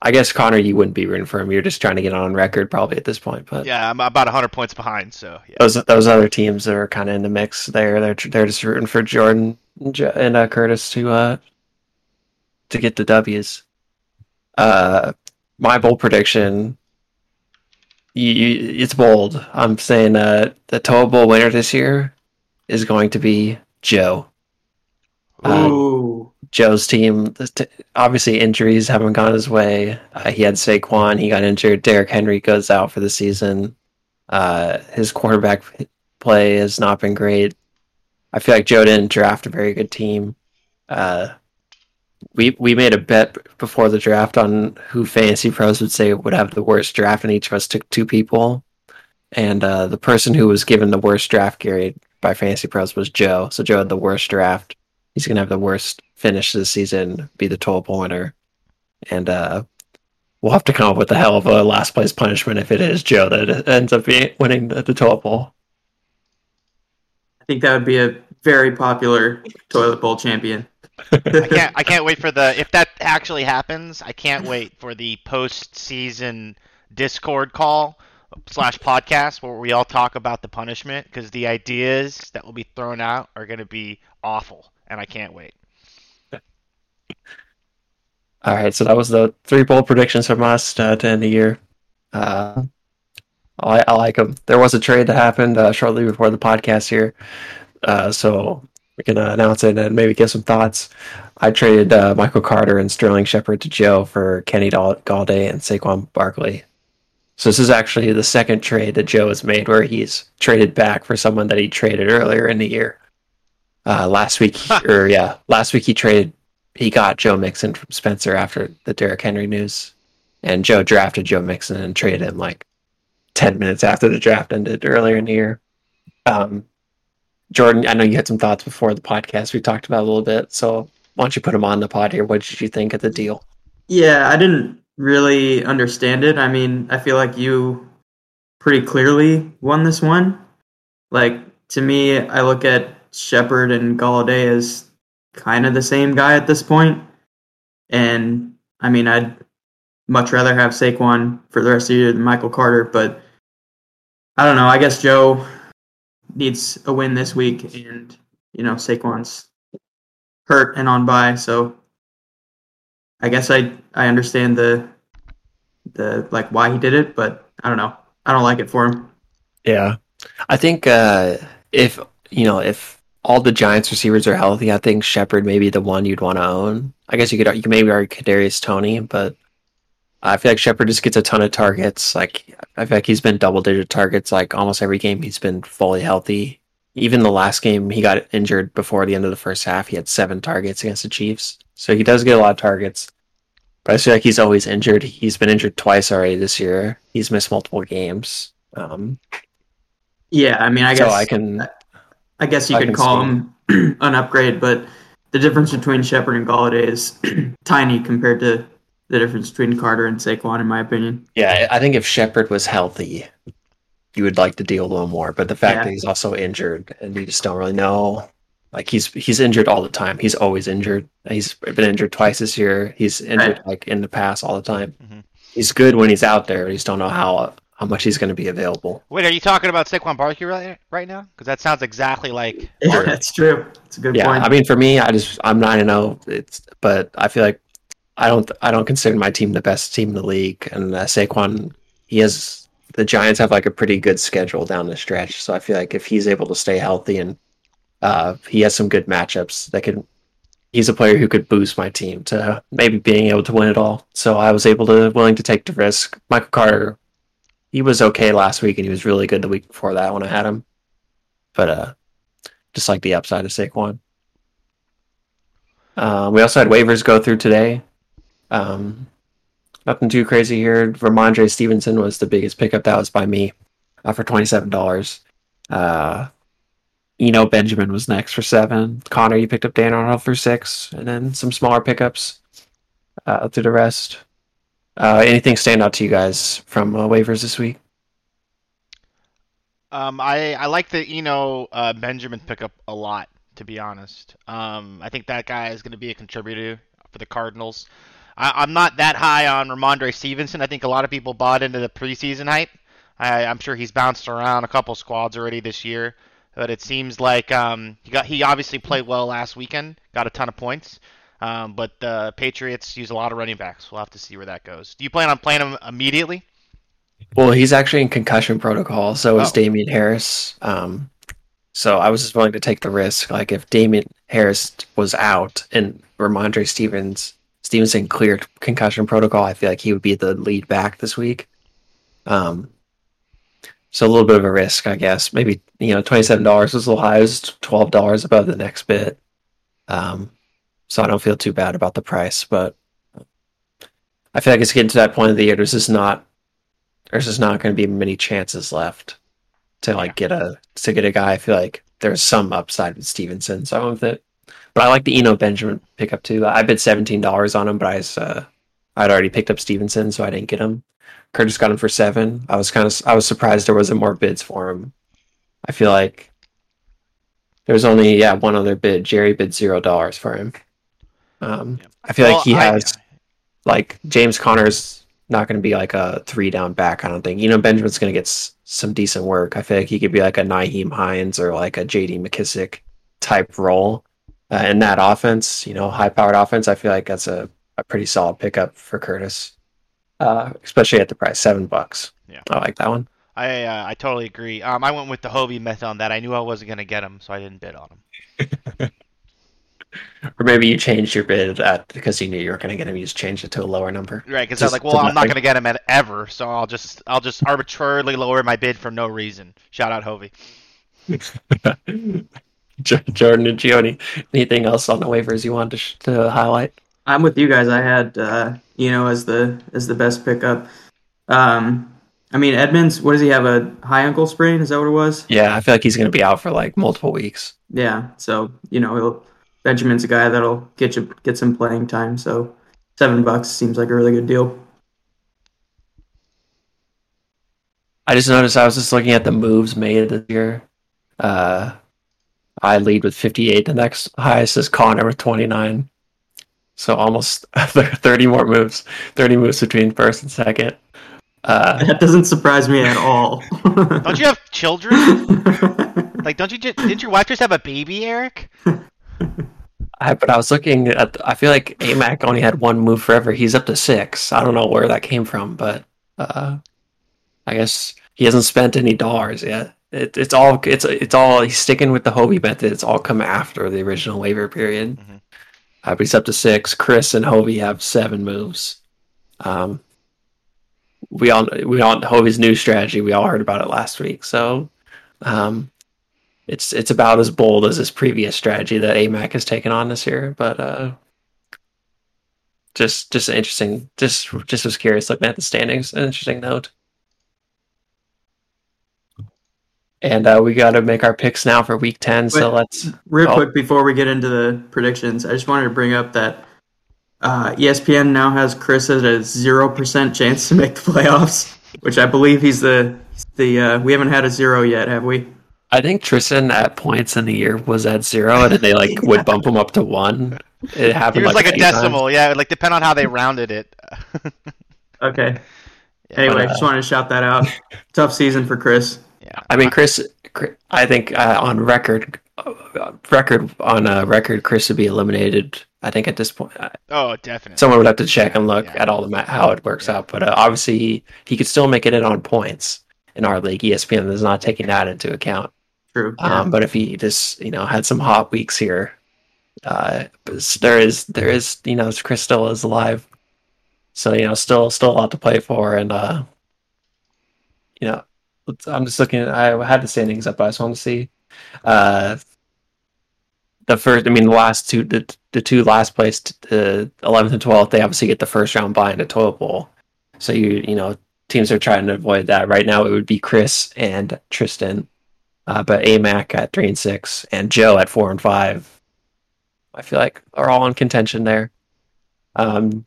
I guess Connor, you wouldn't be rooting for him. You're just trying to get on record probably at this point. But Yeah, I'm about 100 points behind, so yeah. those those other teams that are kind of in the mix there, they're they're just rooting for Jordan and uh, Curtis to uh to get the W's. Uh, my bold prediction. You, you, it's bold. I'm saying uh, the Toa Bowl winner this year is going to be Joe. Um, Ooh, Joe's team, obviously injuries haven't gone his way. Uh, he had Saquon, he got injured. Derrick Henry goes out for the season. Uh, his quarterback play has not been great. I feel like Joe didn't draft a very good team. Uh, we we made a bet before the draft on who fantasy pros would say would have the worst draft, and each of us took two people. and uh, the person who was given the worst draft grade by Fantasy Pros was Joe. So Joe had the worst draft. He's gonna have the worst finish this season, be the total winner, and uh, we'll have to come up with a hell of a last place punishment if it is Joe that ends up being, winning the, the toilet bowl. I think that would be a very popular toilet bowl champion. *laughs* I can't. I can't wait for the. If that actually happens, I can't wait for the post-season Discord call slash podcast where we all talk about the punishment because the ideas that will be thrown out are going to be awful, and I can't wait. All right, so that was the three bold predictions from us uh, to end the year. Uh, I, I like them. There was a trade that happened uh, shortly before the podcast here, uh, so we can uh, announce it and maybe give some thoughts. I traded uh, Michael Carter and Sterling Shepard to Joe for Kenny Golladay and Saquon Barkley. So this is actually the second trade that Joe has made where he's traded back for someone that he traded earlier in the year. last week, *laughs* or yeah, last week he traded he got Joe Mixon from Spencer after the Derrick Henry news, and Joe drafted Joe Mixon and traded him like ten minutes after the draft ended earlier in the year. Um, Jordan, I know you had some thoughts before the podcast. We talked about a little bit, so why don't you put them on the pod here? What did you think of the deal? Yeah, I didn't really understand it. I mean, I feel like you pretty clearly won this one. Like to me, I look at Shepard and Golladay as kind of the same guy at this point. And I mean, I'd much rather have Saquon for the rest of the year than Michael Carter, but I don't know. I guess Joe needs a win this week, and you know Saquon's hurt and on bye, so I guess I I understand the the like why he did it, but I don't know. I don't like it for him. Yeah, I think uh, if you know if all the Giants receivers are healthy, I think Shepard may be the one you'd want to own. I guess you could you could maybe argue Kadarius Toney, but I feel like Shepard just gets a ton of targets. Like I feel like he's been double digit targets like almost every game he's been fully healthy. Even the last game he got injured before the end of the first half, he had seven targets against the Chiefs. So he does get a lot of targets. But I feel like he's always injured. He's been injured twice already this year. He's missed multiple games. Um, yeah, I mean, I guess so I can I guess you I could call him *clears throat* an upgrade, but the difference between Shepard and Golladay is *clears throat* tiny compared to the difference between Carter and Saquon, in my opinion. Yeah, I think if Shepard was healthy, you would like to deal a little more. But the fact yeah. that he's also injured and you just don't really know. Like he's he's injured all the time. He's always injured. He's been injured twice this year. He's injured right. like in the past all the time. Mm-hmm. He's good when he's out there. You just don't know how how much he's going to be available. Wait, are you talking about Saquon Barkley right, right now? Because that sounds exactly like. *laughs* Yeah, that's true. It's a good yeah, point. I mean, for me, I just I'm nine and zero. Oh. It's but I feel like I don't I don't consider my team the best team in the league, and uh, Saquon he has the Giants have like a pretty good schedule down the stretch, so I feel like if he's able to stay healthy and uh, he has some good matchups that can. He's a player who could boost my team to maybe being able to win it all. So I was able to willing to take the risk. Michael Carter he was okay last week, and he was really good the week before that when I had him. But uh, just like the upside of Saquon. Um, we also had waivers go through today. Um, nothing too crazy here. Rhamondre Stevenson was the biggest pickup. That was by me uh, for twenty seven dollars. Uh, Eno Benjamin was next for seven. Connor, you picked up Dan Arnold for six, and then some smaller pickups uh, through the rest. Uh, anything stand out to you guys from uh, waivers this week? Um, I I like the Eno uh, Benjamin pickup a lot, to be honest. Um, I think that guy is going to be a contributor for the Cardinals. I, am not that high on Rhamondre Stevenson. I think a lot of people bought into the preseason hype. I, am sure he's bounced around a couple squads already this year, but it seems like um, he got he obviously played well last weekend, got a ton of points. Um, but the Patriots use a lot of running backs. We'll have to see where that goes. Do you plan on playing him immediately? Well, he's actually in concussion protocol. So is oh. Damien Harris. Um, so I was just willing to take the risk. Like if Damien Harris was out and Rhamondre Stevens Stevenson cleared concussion protocol, I feel like he would be the lead back this week. Um, so a little bit of a risk, I guess. Maybe you know, twenty seven dollars was a little high. It was twelve dollars above the next bit. Um, so I don't feel too bad about the price. But I feel like it's getting to that point of the year. There's just not there's just not going to be many chances left to like get a to get a guy. I feel like there's some upside with Stevenson, so I went with it. But I like the Eno Benjamin pickup too. I bid seventeen dollars on him, but I was, uh, I'd already picked up Stevenson, so I didn't get him. Curtis got him for seven. I was kind of I was surprised there wasn't more bids for him. I feel like there's only yeah one other bid. Jerry bid zero dollars for him. Um, I feel Well, like he I- has like James Conner's not going to be like a three down back. I don't think. You know, Benjamin's going to get s- some decent work. I feel like he could be like a Nyheim Hines or like a J.D. McKissic type role uh, in that offense. You know, high powered offense. I feel like that's a, a pretty solid pickup for Curtis, uh, especially at the price seven bucks. Yeah. I like that one. I uh, I totally agree. Um, I went with the Hovey method on that. I knew I wasn't gonna get him, so I didn't bid on him. *laughs* Or maybe you changed your bid at because you knew you were going to get him. You just changed it to a lower number. Right, because I was like, well, I'm not gonna get him at ever, so I'll just I'll just arbitrarily lower my bid for no reason. Shout out Hovey. *laughs* Jordan and Gioni, anything else on the waivers you wanted to, sh- to highlight? I'm with you guys. I had uh, you know as the as the best pickup. Um, I mean Edmonds. What does he have? A high ankle sprain? Is that what it was? Yeah, I feel like he's going to be out for like multiple weeks. Yeah. So you know he'll, Benjamin's a guy that'll get you get some playing time. So seven bucks seems like a really good deal. I just noticed I was just looking at the moves made this year. Uh, I lead with 58. The next highest is Connor with 29. So almost *laughs* 30 more moves, 30 moves between first and second. Uh, *laughs* That doesn't surprise me at all. Don't you have children? *laughs* like, don't you? Just, didn't your wife just have a baby, Erik? I, but I was looking at, I feel like AMAC only had one move forever. He's up to six. I don't know where that came from, but uh, I guess he hasn't spent any dollars yet. It, it's all, it's, it's all, he's sticking with the Hobie method. It's all come after the original waiver period. Mhm. Uh, but he's up to six. Chris and Hobie have seven moves. Um, we all, we all, Hobie's new strategy, we all heard about it last week. So, um, it's it's about as bold as his previous strategy that AMAC has taken on this year. But uh, just just interesting. Just just was curious looking at the standings. An interesting note. And uh, we got to make our picks now for week ten. So let's. Real Oh. quick before we get into the predictions, I just wanted to bring up that uh, ESPN now has Chris at a zero percent chance to make the *laughs* playoffs, which I believe he's the the. Uh, we haven't had a zero yet, have we? I think Tristan at points in the year was at zero, and then they like *laughs* would bump him up to one. It He happened was like, a eight times. decimal. Yeah, it would, like depend on how they rounded it. *laughs* Okay. Anyway, But, uh, just wanted to shout that out. *laughs* Tough season for Chris. yeah. I mean, Chris. Chris- I think uh, on record, uh, record on uh, record, Chris would be eliminated. I think at this point, uh, Oh, definitely. someone would have to check and look Yeah. at all the ma- how it works out. But uh, obviously, he, he could still make it in on points in our league. ESPN is not taking that into account. True. Um, but if he just you know had some hot weeks here, uh, there is there is you know Chris still is alive, so you know still still a lot to play for, and uh, you know I'm just looking. I had the standings up. But I just want to see uh, the first. I mean, the last two the the two last place, the 11th and 12th, they obviously get the first round bye in the toilet bowl. So you you know teams are trying to avoid that. Right now, it would be Chris and Tristan. Uh, but AMAC at three and six and Joe at four and five, I feel like are all in contention there. Um,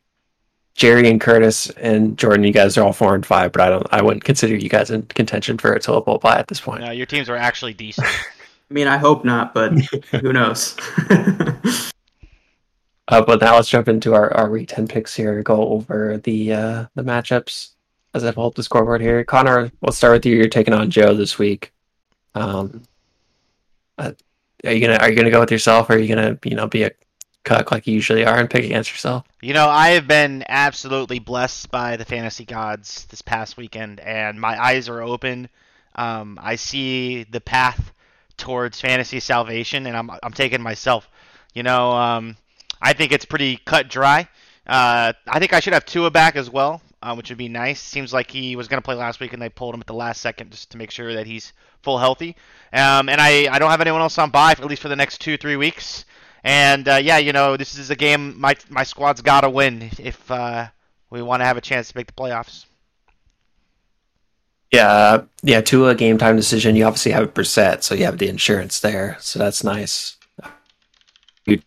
Jerry and Curtis and Jordan, you guys are all four and five, but I don't, I wouldn't consider you guys in contention for a total bowl bye at this point. No, your teams are actually decent. *laughs* I mean, I hope not, but *laughs* who knows? *laughs* Uh, but now let's jump into our, our week ten picks here. Go over the uh, the matchups as I pull up the scoreboard here. Connor, we'll start with you. You're taking on Joe this week. Um, uh, are you gonna are you gonna go with yourself, or are you gonna you know be a cuck like you usually are and pick against yourself? You know, I have been absolutely blessed by the fantasy gods this past weekend, and my eyes are open. Um, I see the path towards fantasy salvation, and I'm I'm taking myself. You know, um, I think it's pretty cut dry. Uh, I think I should have Tua back as well, uh, which would be nice. Seems like he was going to play last week, and they pulled him at the last second just to make sure that he's full healthy. Um, and I, I don't have anyone else on bye at least for the next two three weeks. And uh, yeah, you know, this is a game my my squad's got to win if uh, we want to have a chance to make the playoffs. Yeah, yeah. to a game time decision. You obviously have a Brissett, so you have the insurance there. So that's nice. You,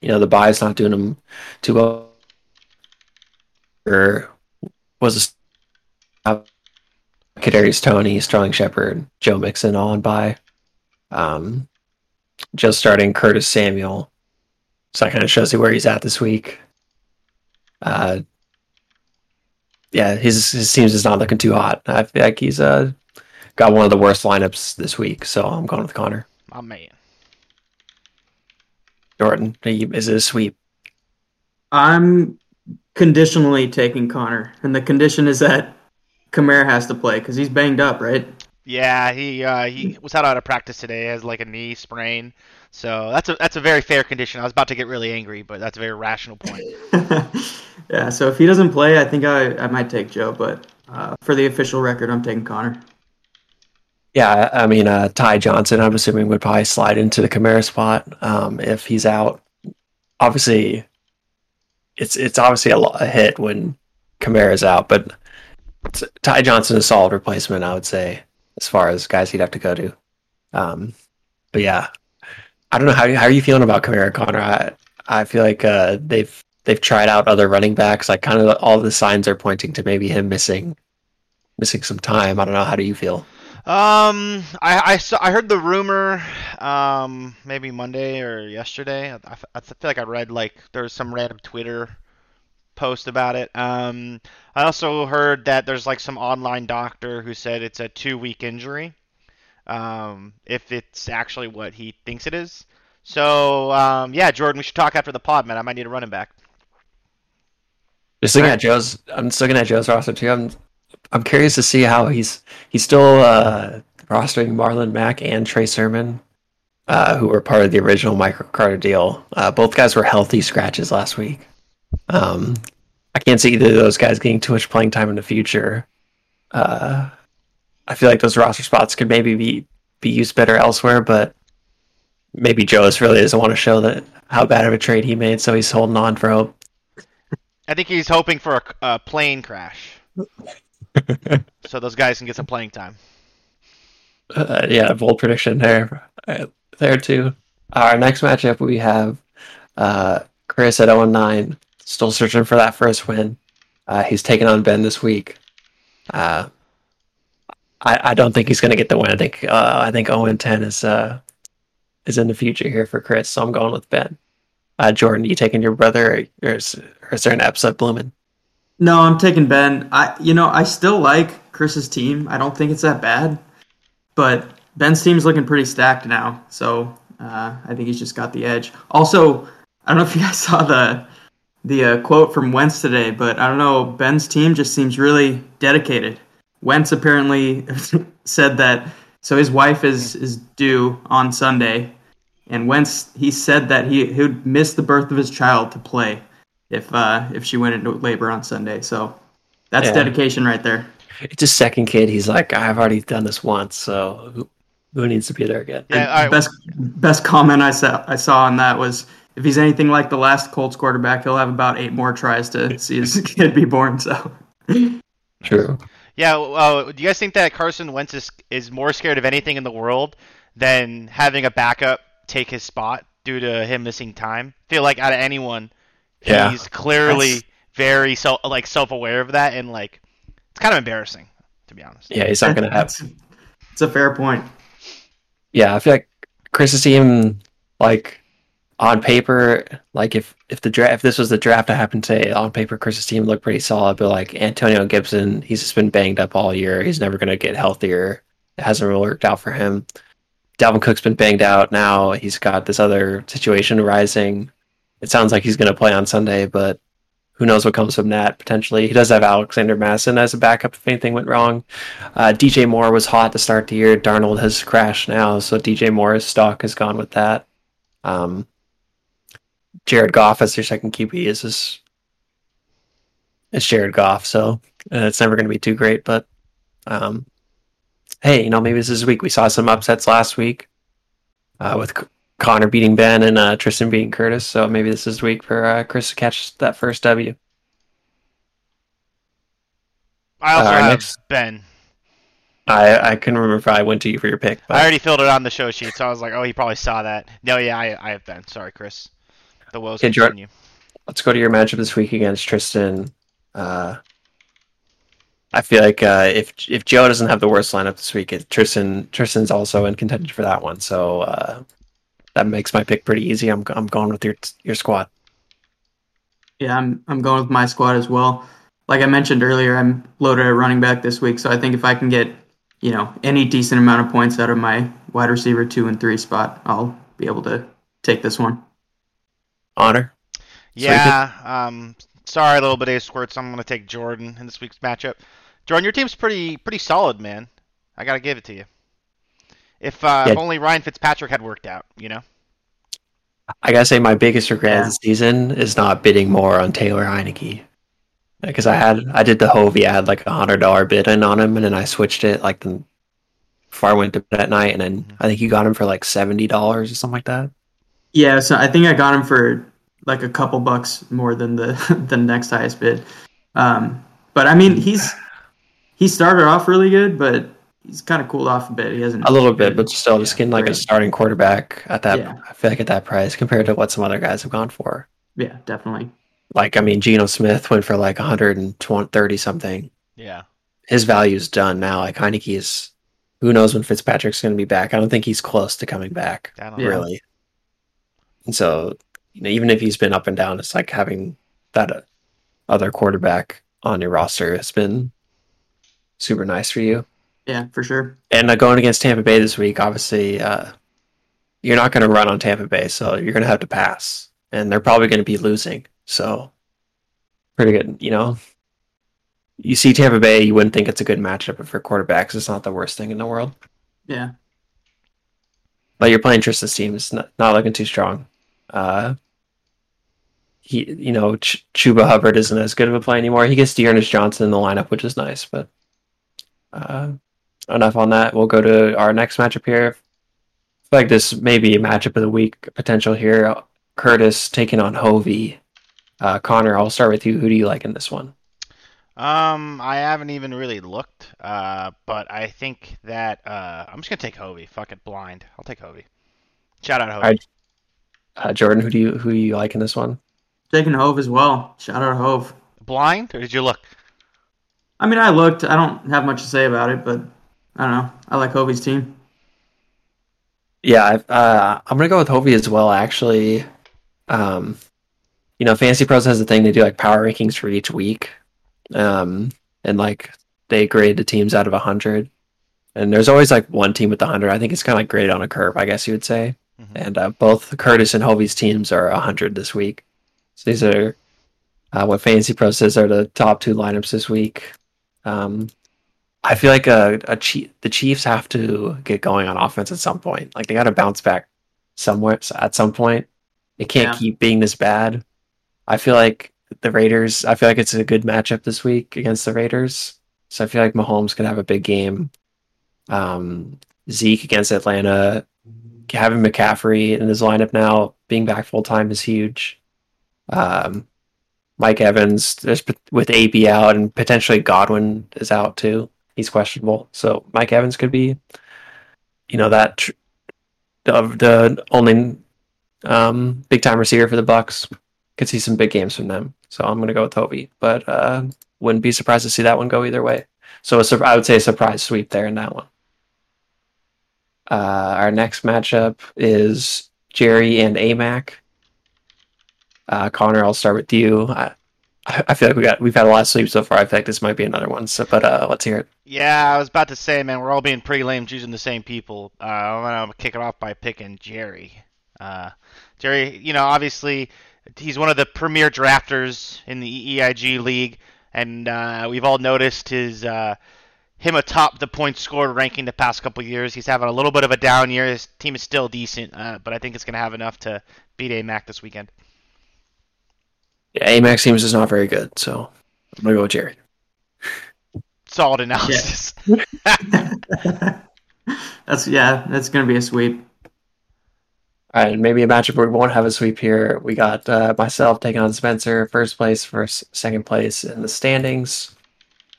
you know, the buy is not doing them too well. Or was a Kadarius Toney, Sterling Shepard, Joe Mixon all on bye. Um, just starting Curtis Samuel. So that kind of shows you where he's at this week. Uh, yeah, his his team's is not looking too hot. I feel like he's uh got one of the worst lineups this week, so I'm going with Connor. My man. Jordan, is it a sweep? I'm conditionally taking Connor, and the condition is that Kamara has to play because he's banged up, right? Yeah, he uh, he was out of practice today. Has like a knee sprain, so that's a that's a very fair condition. I was about to get really angry, but that's a very rational point. *laughs* yeah, so if he doesn't play, I think I, I might take Joe, but uh, for the official record, I'm taking Connor. Yeah, I mean uh, Ty Johnson, I'm assuming would probably slide into the Kamara spot um, if he's out. Obviously, it's it's obviously a, a hit when Kamara's out, but Ty Johnson is a solid replacement, I would say as far as guys he'd have to go to. Um, but yeah, I don't know how how are you feeling about Kamara Connor? I I feel like uh, they've they've tried out other running backs. Like kind of all the signs are pointing to maybe him missing missing some time. I don't know. How do you feel? Um, I I, saw, I heard the rumor, um, maybe Monday or yesterday. I, I feel like I read like there was some random Twitter post about it. Um, I also heard that there's like some online doctor who said it's a two week injury. Um, if it's actually what he thinks it is. So um, yeah, Jordan, we should talk after the pod, man. I might need a running back. Just looking at Joe's, I'm just looking at Joe's roster too. I'm, I'm curious to see how he's he's still uh, rostering Marlon Mack and Trey Sermon, uh, who were part of the original Michael Carter deal. Uh, both guys were healthy scratches last week. Um, I can't see either of those guys getting too much playing time in the future. Uh, I feel like those roster spots could maybe be be used better elsewhere, but maybe Joe just really doesn't want to show that how bad of a trade he made, so he's holding on for hope. I think he's hoping for a, a plane crash, *laughs* so those guys can get some playing time. Uh, yeah, bold prediction there, uh, there too. Our next matchup we have uh, Chris at 0 9 Still searching for that first win. Uh, he's taking on Ben this week. Uh, I, I don't think he's going to get the win. I think uh, I think 0 10 is is in the future here for Chris. So I'm going with Ben. Jordan, you taking your brother, or is, or is there an upset blooming? No, I'm taking Ben. I you know I still like Chris's team. I don't think it's that bad, but Ben's team's looking pretty stacked now. So uh, I think he's just got the edge. Also, I don't know if you *laughs* guys saw the the uh, quote from Wentz today, but I don't know. Ben's team just seems really dedicated. Wentz apparently *laughs* said that. So his wife is is due on Sunday, and Wentz he said that he he would miss the birth of his child to play if uh, if she went into labor on Sunday. So that's yeah. dedication right there. It's his second kid. He's like, I've already done this once, so who, who needs to be there again? Yeah, right. best best comment I saw I saw on that was if he's anything like the last Colts quarterback, he'll have about eight more tries to see his *laughs* kid be born. So true. Yeah. Uh, do you guys think that Carson Wentz is, is more scared of anything in the world than having a backup take his spot due to him missing time? I feel like out of anyone, yeah. he's clearly That's... very self like self aware of that, and like it's kind of embarrassing to be honest. Yeah, he's not going to have. It's a fair point. Yeah, I feel like Chris's team like on paper, like if if the draft if this was the draft that happened today, on paper Chris's team looked pretty solid, but like Antonio Gibson, he's just been banged up all year. He's never gonna get healthier. It hasn't really worked out for him. Dalvin Cook's been banged out now. He's got this other situation arising. It sounds like he's gonna play on Sunday, but who knows what comes from that potentially. He does have Alexander Mattison as a backup if anything went wrong. Uh, DJ Moore was hot to start the year. Darnold has crashed now, so DJ Moore's stock has gone with that. Um, Jared Goff as your second QB is is, is Jared Goff, so uh, it's never going to be too great. But um, hey, you know maybe this is week. We saw some upsets last week uh, with Connor beating Ben and uh, Tristan beating Curtis, so maybe this is the week for uh, Chris to catch that first W. I also Uh, have next- Ben. I I couldn't remember if I went to you for your pick, but I already filled it on the show sheet, so I was like, oh, he probably saw that. No, yeah, I, I have Ben. Sorry, Chris. The woes Jordan. continue. let's go to your matchup this week against Tristan. Uh, I feel like uh, if if Joe doesn't have the worst lineup this week, it, Tristan Tristan's also in contention for that one. So uh, that makes my pick pretty easy. I'm I'm going with your your squad. Yeah, I'm I'm going with my squad as well. Like I mentioned earlier, I'm loaded at running back this week, so I think if I can get, you know, any decent amount of points out of my wide receiver two and three spot, I'll be able to take this one. Honor. Yeah. Um. Sorry, a little bit of squirts. I'm gonna take Jordan in this week's matchup. Jordan, your team's pretty pretty solid, man. I gotta give it to you. If uh, Yeah. if only Ryan Fitzpatrick had worked out, you know. I gotta say my biggest regret Yeah. this season is not bidding more on Taylor Heinicke. Because I had I did the Hovey, I had like a hundred dollar bid in on him, and then I switched it like the before I went to bed at night, and then I think you got him for like seventy dollars or something like that. Yeah, so I think I got him for like a couple bucks more than the *laughs* the next highest bid. Um, but I mean, he's he started off really good, but he's kind of cooled off a bit. He hasn't A little bit, but still Yeah, just getting like a starting quarterback at that Yeah. I feel like at that price compared to what some other guys have gone for. Yeah, definitely. Like I mean Geno Smith went for like 130 something. Yeah. His value's done now. Like Heinicke is who knows when Fitzpatrick's gonna be back. I don't think he's close to coming back. I don't know. really. And so, you know, even if he's been up and down, it's like having that uh, other quarterback on your roster has been super nice for you. Yeah, for sure. And uh, going against Tampa Bay this week, obviously, uh, you're not going to run on Tampa Bay, so you're going to have to pass, and they're probably going to be losing. So, pretty good. You know, you see Tampa Bay, you wouldn't think it's a good matchup, but for quarterbacks, it's not the worst thing in the world. Yeah. But you're playing Tristan's team; it's not, not looking too strong. Uh, he, you know, Ch- Chuba Hubbard isn't as good of a play anymore. He gets D'Ernest Johnson in the lineup, which is nice. But uh, enough on that. We'll go to our next matchup here. I feel like this may be a matchup of the week potential here. Curtis taking on Hovey. Uh, Connor, I'll start with you. Who do you like in this one? Um, I haven't even really looked, uh, but I think that uh, I'm just gonna take Hovey. Fuck it, blind. I'll take Hovey. Shout out Hovey. Alright. Uh, Jordan, who do you who do you like in this one? Taking Hove as well. Shout out Hove. Blind, or did you look? I mean, I looked. I don't have much to say about it, but I don't know. I like Hovey's team. Yeah, I've, uh, I'm gonna go with Hovey as well. Actually, um, you know, Fantasy Pros has a thing they do like power rankings for each week, um, and like they grade the teams out of hundred, and there's always like one team with the hundred. I think it's kind of like graded on a curve, I guess you would say. Mhm. And uh, both Curtis and Hovey's teams are hundred this week. So these are uh, what Fantasy Pro says are the top two lineups this week. Um, I feel like a, a Chief, the Chiefs have to get going on offense at some point. Like they got to bounce back somewhere at some point. It can't Yeah. keep being this bad. I feel like the Raiders. I feel like it's a good matchup this week against the Raiders. So I feel like Mahomes could have a big game. Um, Zeke against Atlanta, having McCaffrey in his lineup now, being back full time is huge. Um, Mike Evans, there's with AB out and potentially Godwin is out too. He's questionable, so Mike Evans could be, you know, that tr- the, the only um, big time receiver for the Bucs. Could see some big games from them, so I'm gonna go with Hovey, but uh, wouldn't be surprised to see that one go either way. So sur- I would say a surprise sweep there in that one. Uh, our next matchup is Jerry and AMAC. Uh, Connor, I'll start with you. I, I feel like we got we've had a lot of sleep so far. I feel like this might be another one. So, but uh, let's hear it. Yeah, I was about to say, man, we're all being pretty lame choosing the same people. Uh, I'm gonna kick it off by picking Jerry. Uh, Jerry, you know, obviously he's one of the premier drafters in the EIG league, and uh, we've all noticed his uh, him atop the points scored ranking the past couple years. He's having a little bit of a down year. His team is still decent, uh, but I think it's gonna have enough to beat AMAC this weekend. Yeah, AMAC seems is not very good, so I'm gonna go with Jerry. Solid analysis. *laughs* *laughs* that's yeah. That's gonna be a sweep. All right, maybe a matchup where we won't have a sweep here. We got uh, myself taking on Spencer, first place versus second place in the standings.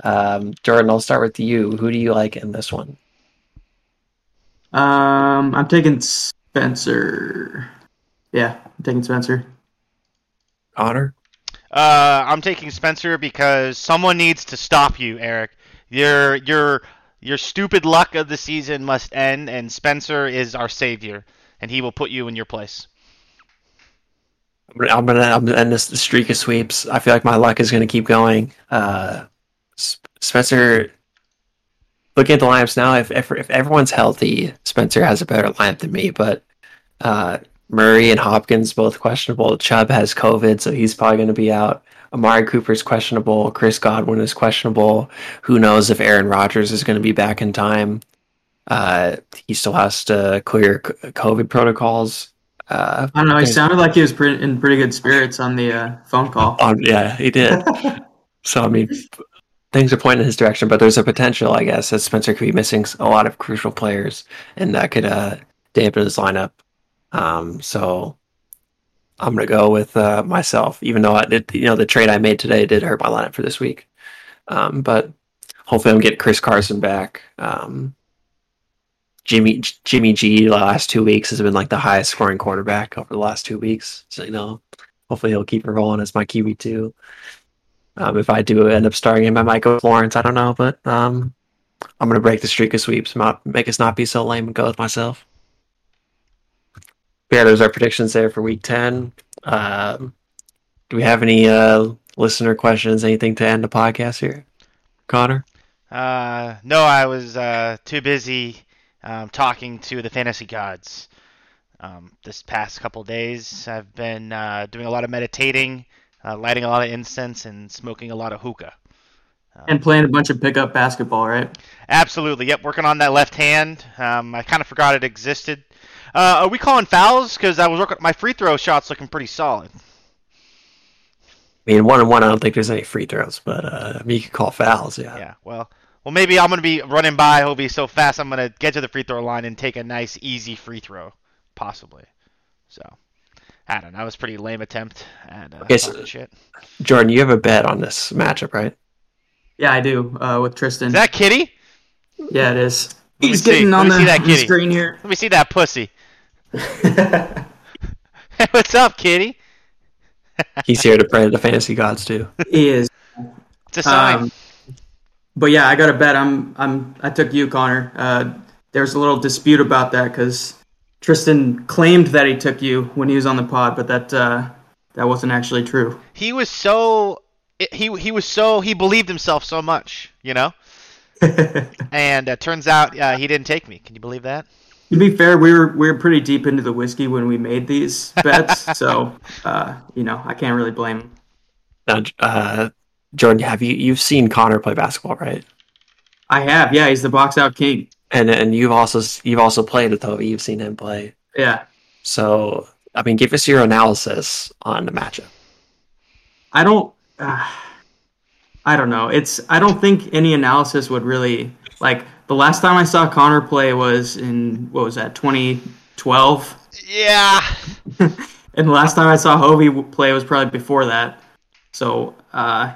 Um, Jordan, I'll start with you. Who do you like in this one? Um, I'm taking Spencer. Yeah, I'm taking Spencer. Connor? Uh, I'm taking Spencer because someone needs to stop you, Erik. Your your your stupid luck of the season must end, and Spencer is our savior, and he will put you in your place. I'm gonna, I'm gonna, end this streak of sweeps. I feel like my luck is gonna keep going. Uh, Spencer, looking at the lineups now, if, if if everyone's healthy, Spencer has a better lineup than me. But uh, Murray and Hopkins both questionable. Chubb has COVID, so he's probably going to be out. Amari Cooper's questionable. Chris Godwin is questionable. Who knows if Aaron Rodgers is going to be back in time? Uh, he still has to clear COVID protocols. Uh, I don't know. He sounded like he was pretty, in pretty good spirits on the uh, phone call. Um, yeah, he did. *laughs* so I mean, things are pointing in his direction, but there's a potential, I guess, that Spencer could be missing a lot of crucial players, and that could uh, dampen his lineup. Um, so I'm gonna go with uh, myself, even though I did, you know, the trade I made today did hurt my lineup for this week. Um, but hopefully, I'm getting Chris Carson back. Um, Jimmy Jimmy G the last two weeks has been like the highest scoring quarterback over the last two weeks. So you know, hopefully he'll keep it rolling as my QB two. Um, if I do end up starting him, I might go with Lawrence. I don't know, but um, I'm gonna break the streak of sweeps, make us not be so lame, and go with myself. Yeah, those are predictions there for week ten. Um, do we have any uh, listener questions? Anything to end the podcast here, Connor? Uh, no, I was uh, too busy um, talking to the fantasy gods. Um, this past couple days, I've been uh, doing a lot of meditating, uh, lighting a lot of incense, and smoking a lot of hookah. And playing a bunch of pickup basketball, right? Absolutely. Yep, working on that left hand. Um, I kind of forgot it existed. Uh, are we calling fouls? Because I was working my free throw shots looking pretty solid. I mean, one on one, I don't think there's any free throws, but uh, I mean, you could call fouls. Yeah. Yeah. Well, well, maybe I'm gonna be running by Hobie so fast I'm gonna get to the free throw line and take a nice easy free throw, possibly. So, I don't know. That was a pretty lame attempt at uh, Okay, so- shit. Jordan, you have a bet on this matchup, right? Yeah, I do. Uh, with Tristan. Is that Kitty? yeah, it is. Let He's getting Let on me the, see that on the screen here. Let me see that pussy. *laughs* *laughs* What's up, Kitty? *laughs* He's here to pray to the fantasy gods too. he is. It's a sign. Um, but yeah, I got to bet. I'm. I'm. I took you, Connor. Uh, there's a little dispute about that because Tristan claimed that he took you when he was on the pod, but that uh, that wasn't actually true. he was so he he was so he believed himself so much, you know. *laughs* And uh, turns out uh, he didn't take me. Can you believe that? To be fair, we were we were pretty deep into the whiskey when we made these *laughs* bets, so uh, you know I can't really blame. Now, uh, Jordan, have you you've seen Connor play basketball, right? I have, yeah, he's the box out king. And and you've also you've also played with Hovey. You've seen him play. Yeah, So I mean, give us your analysis on the matchup. I don't. Uh, I don't know. It's. I don't think any analysis would really like. The last time I saw Connor play was in what was that 2012, Yeah. *laughs* and the last time I saw Hovey play was probably before that. So uh,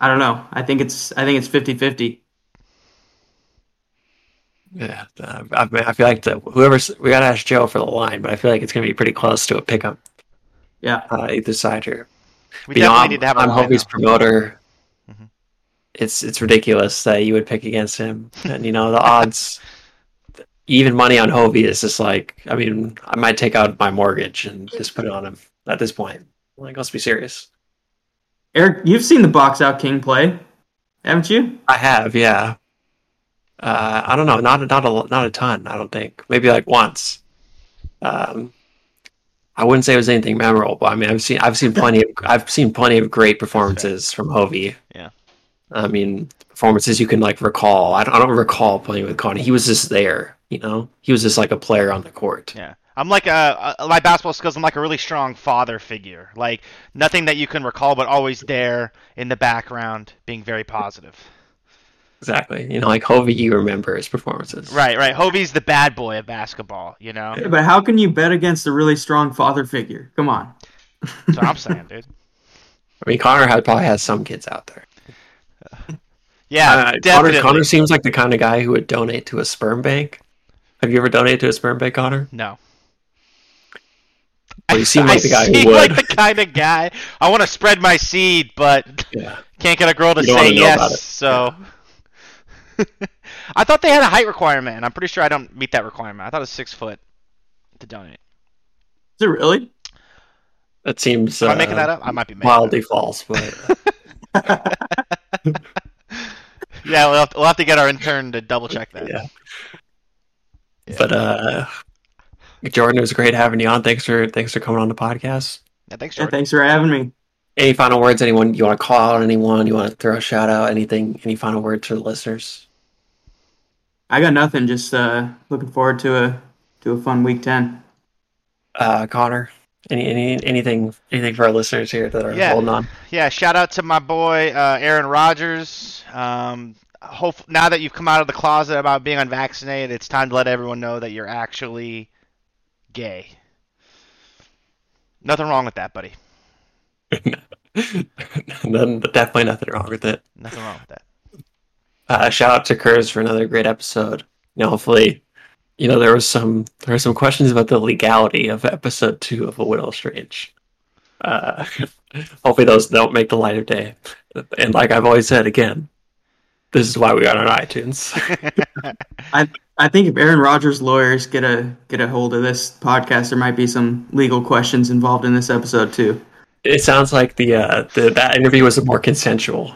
I don't know. I think it's. I think it's 50-50. Yeah, uh, I, I feel like the, whoever's we gotta ask Joe for the line, but I feel like it's gonna be pretty close to a pickup Yeah. uh, either side here. We you definitely I'm, need to have a I'm line, Hopi's though. promoter. Mhm. It's it's ridiculous that you would pick against him, and you know the odds. Even money on Hovey is just like I mean I might take out my mortgage and just put it on him at this point. Like let's be serious. Erik, you've seen the box out king play, haven't you? I have, yeah. Uh, I don't know, not not a not a ton. I don't think. Maybe like once. Um, I wouldn't say it was anything memorable. I mean, I've seen I've seen plenty of *laughs* I've seen plenty of great performances from Hovey. Yeah. I mean, performances you can like recall. I don't, I don't recall playing with Connie. He was just there, you know. He was just like a player on the court. Yeah. I'm like a, a my basketball skills. I'm like a really strong father figure. Like nothing that you can recall, but always there in the background, being very positive. Exactly. You know, like Hovey, you remember his performances. Right, right. Hovey's the bad boy of basketball. You know. Yeah, but how can you bet against a really strong father figure? Come on. That's what I'm saying, dude. *laughs* I mean, Connor had probably has some kids out there. Yeah, Uh, Connor, definitely. Connor seems like the kind of guy who would donate to a sperm bank. Have you ever donated to a sperm bank, Connor? No. Well, you *laughs* seem like the guy who seem would. like the kind of guy. I want to spread my seed, but Yeah. can't get a girl to say wanna know about yes. it. So. *laughs* I thought they had a height requirement, and I'm pretty sure I don't meet that requirement. I thought it was six foot to donate. Is it really? That seems Am uh, I making that up? I might be making wildly that false, but. *laughs* Yeah, we'll have, to, we'll have to get our intern to double check that. yeah. Yeah. But uh, Jordan, it was great having you on. Thanks for thanks for coming on the podcast. Yeah, thanks, Yeah, Jordan. thanks for having me. Any final words? Anyone you want to call out? Anyone you want to throw a shout out? Anything? Any final words for the listeners? I got nothing. Just uh, looking forward to a to a fun week ten. Uh, Connor, any any anything anything for our listeners here that are Yeah. holding on? Yeah, shout out to my boy uh, Aaron Rodgers. Um, hope now that you've come out of the closet about being unvaccinated, it's time to let everyone know that you're actually gay. Nothing wrong with that, buddy. *laughs* None, but definitely nothing wrong with it. Nothing wrong with that. Uh, shout out to Curtis for another great episode. You know, hopefully, you know there was some there were some questions about the legality of episode two of A Whittle Strange. Uh, *laughs* hopefully, those don't make the light of day. And like I've always said, again, this is why we got on iTunes. *laughs* I think if Aaron Rodgers' lawyers get a get a hold of this podcast, there might be some legal questions involved in this episode too. it sounds like the uh, the that interview was more consensual.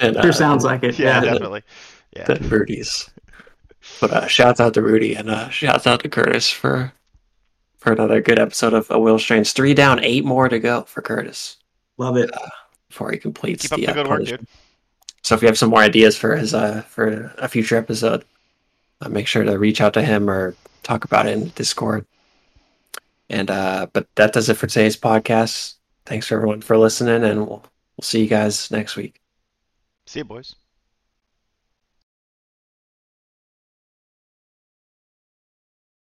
And, Sure uh, sounds like it. Yeah, Yeah. definitely. Yeah. than Rudy's. But uh, shouts out to Rudy and uh, shouts out to Curtis for for another good episode of A Whittle Strange. Three down, eight more to go for Curtis Love it. before he completes Keep up the, the uh, good work, dude. So if you have some more ideas for his uh, for a future episode, uh, make sure to reach out to him or talk about it in Discord. And uh, but that does it for today's podcast. Thanks for everyone for listening, and we'll we'll see you guys next week. See you, boys.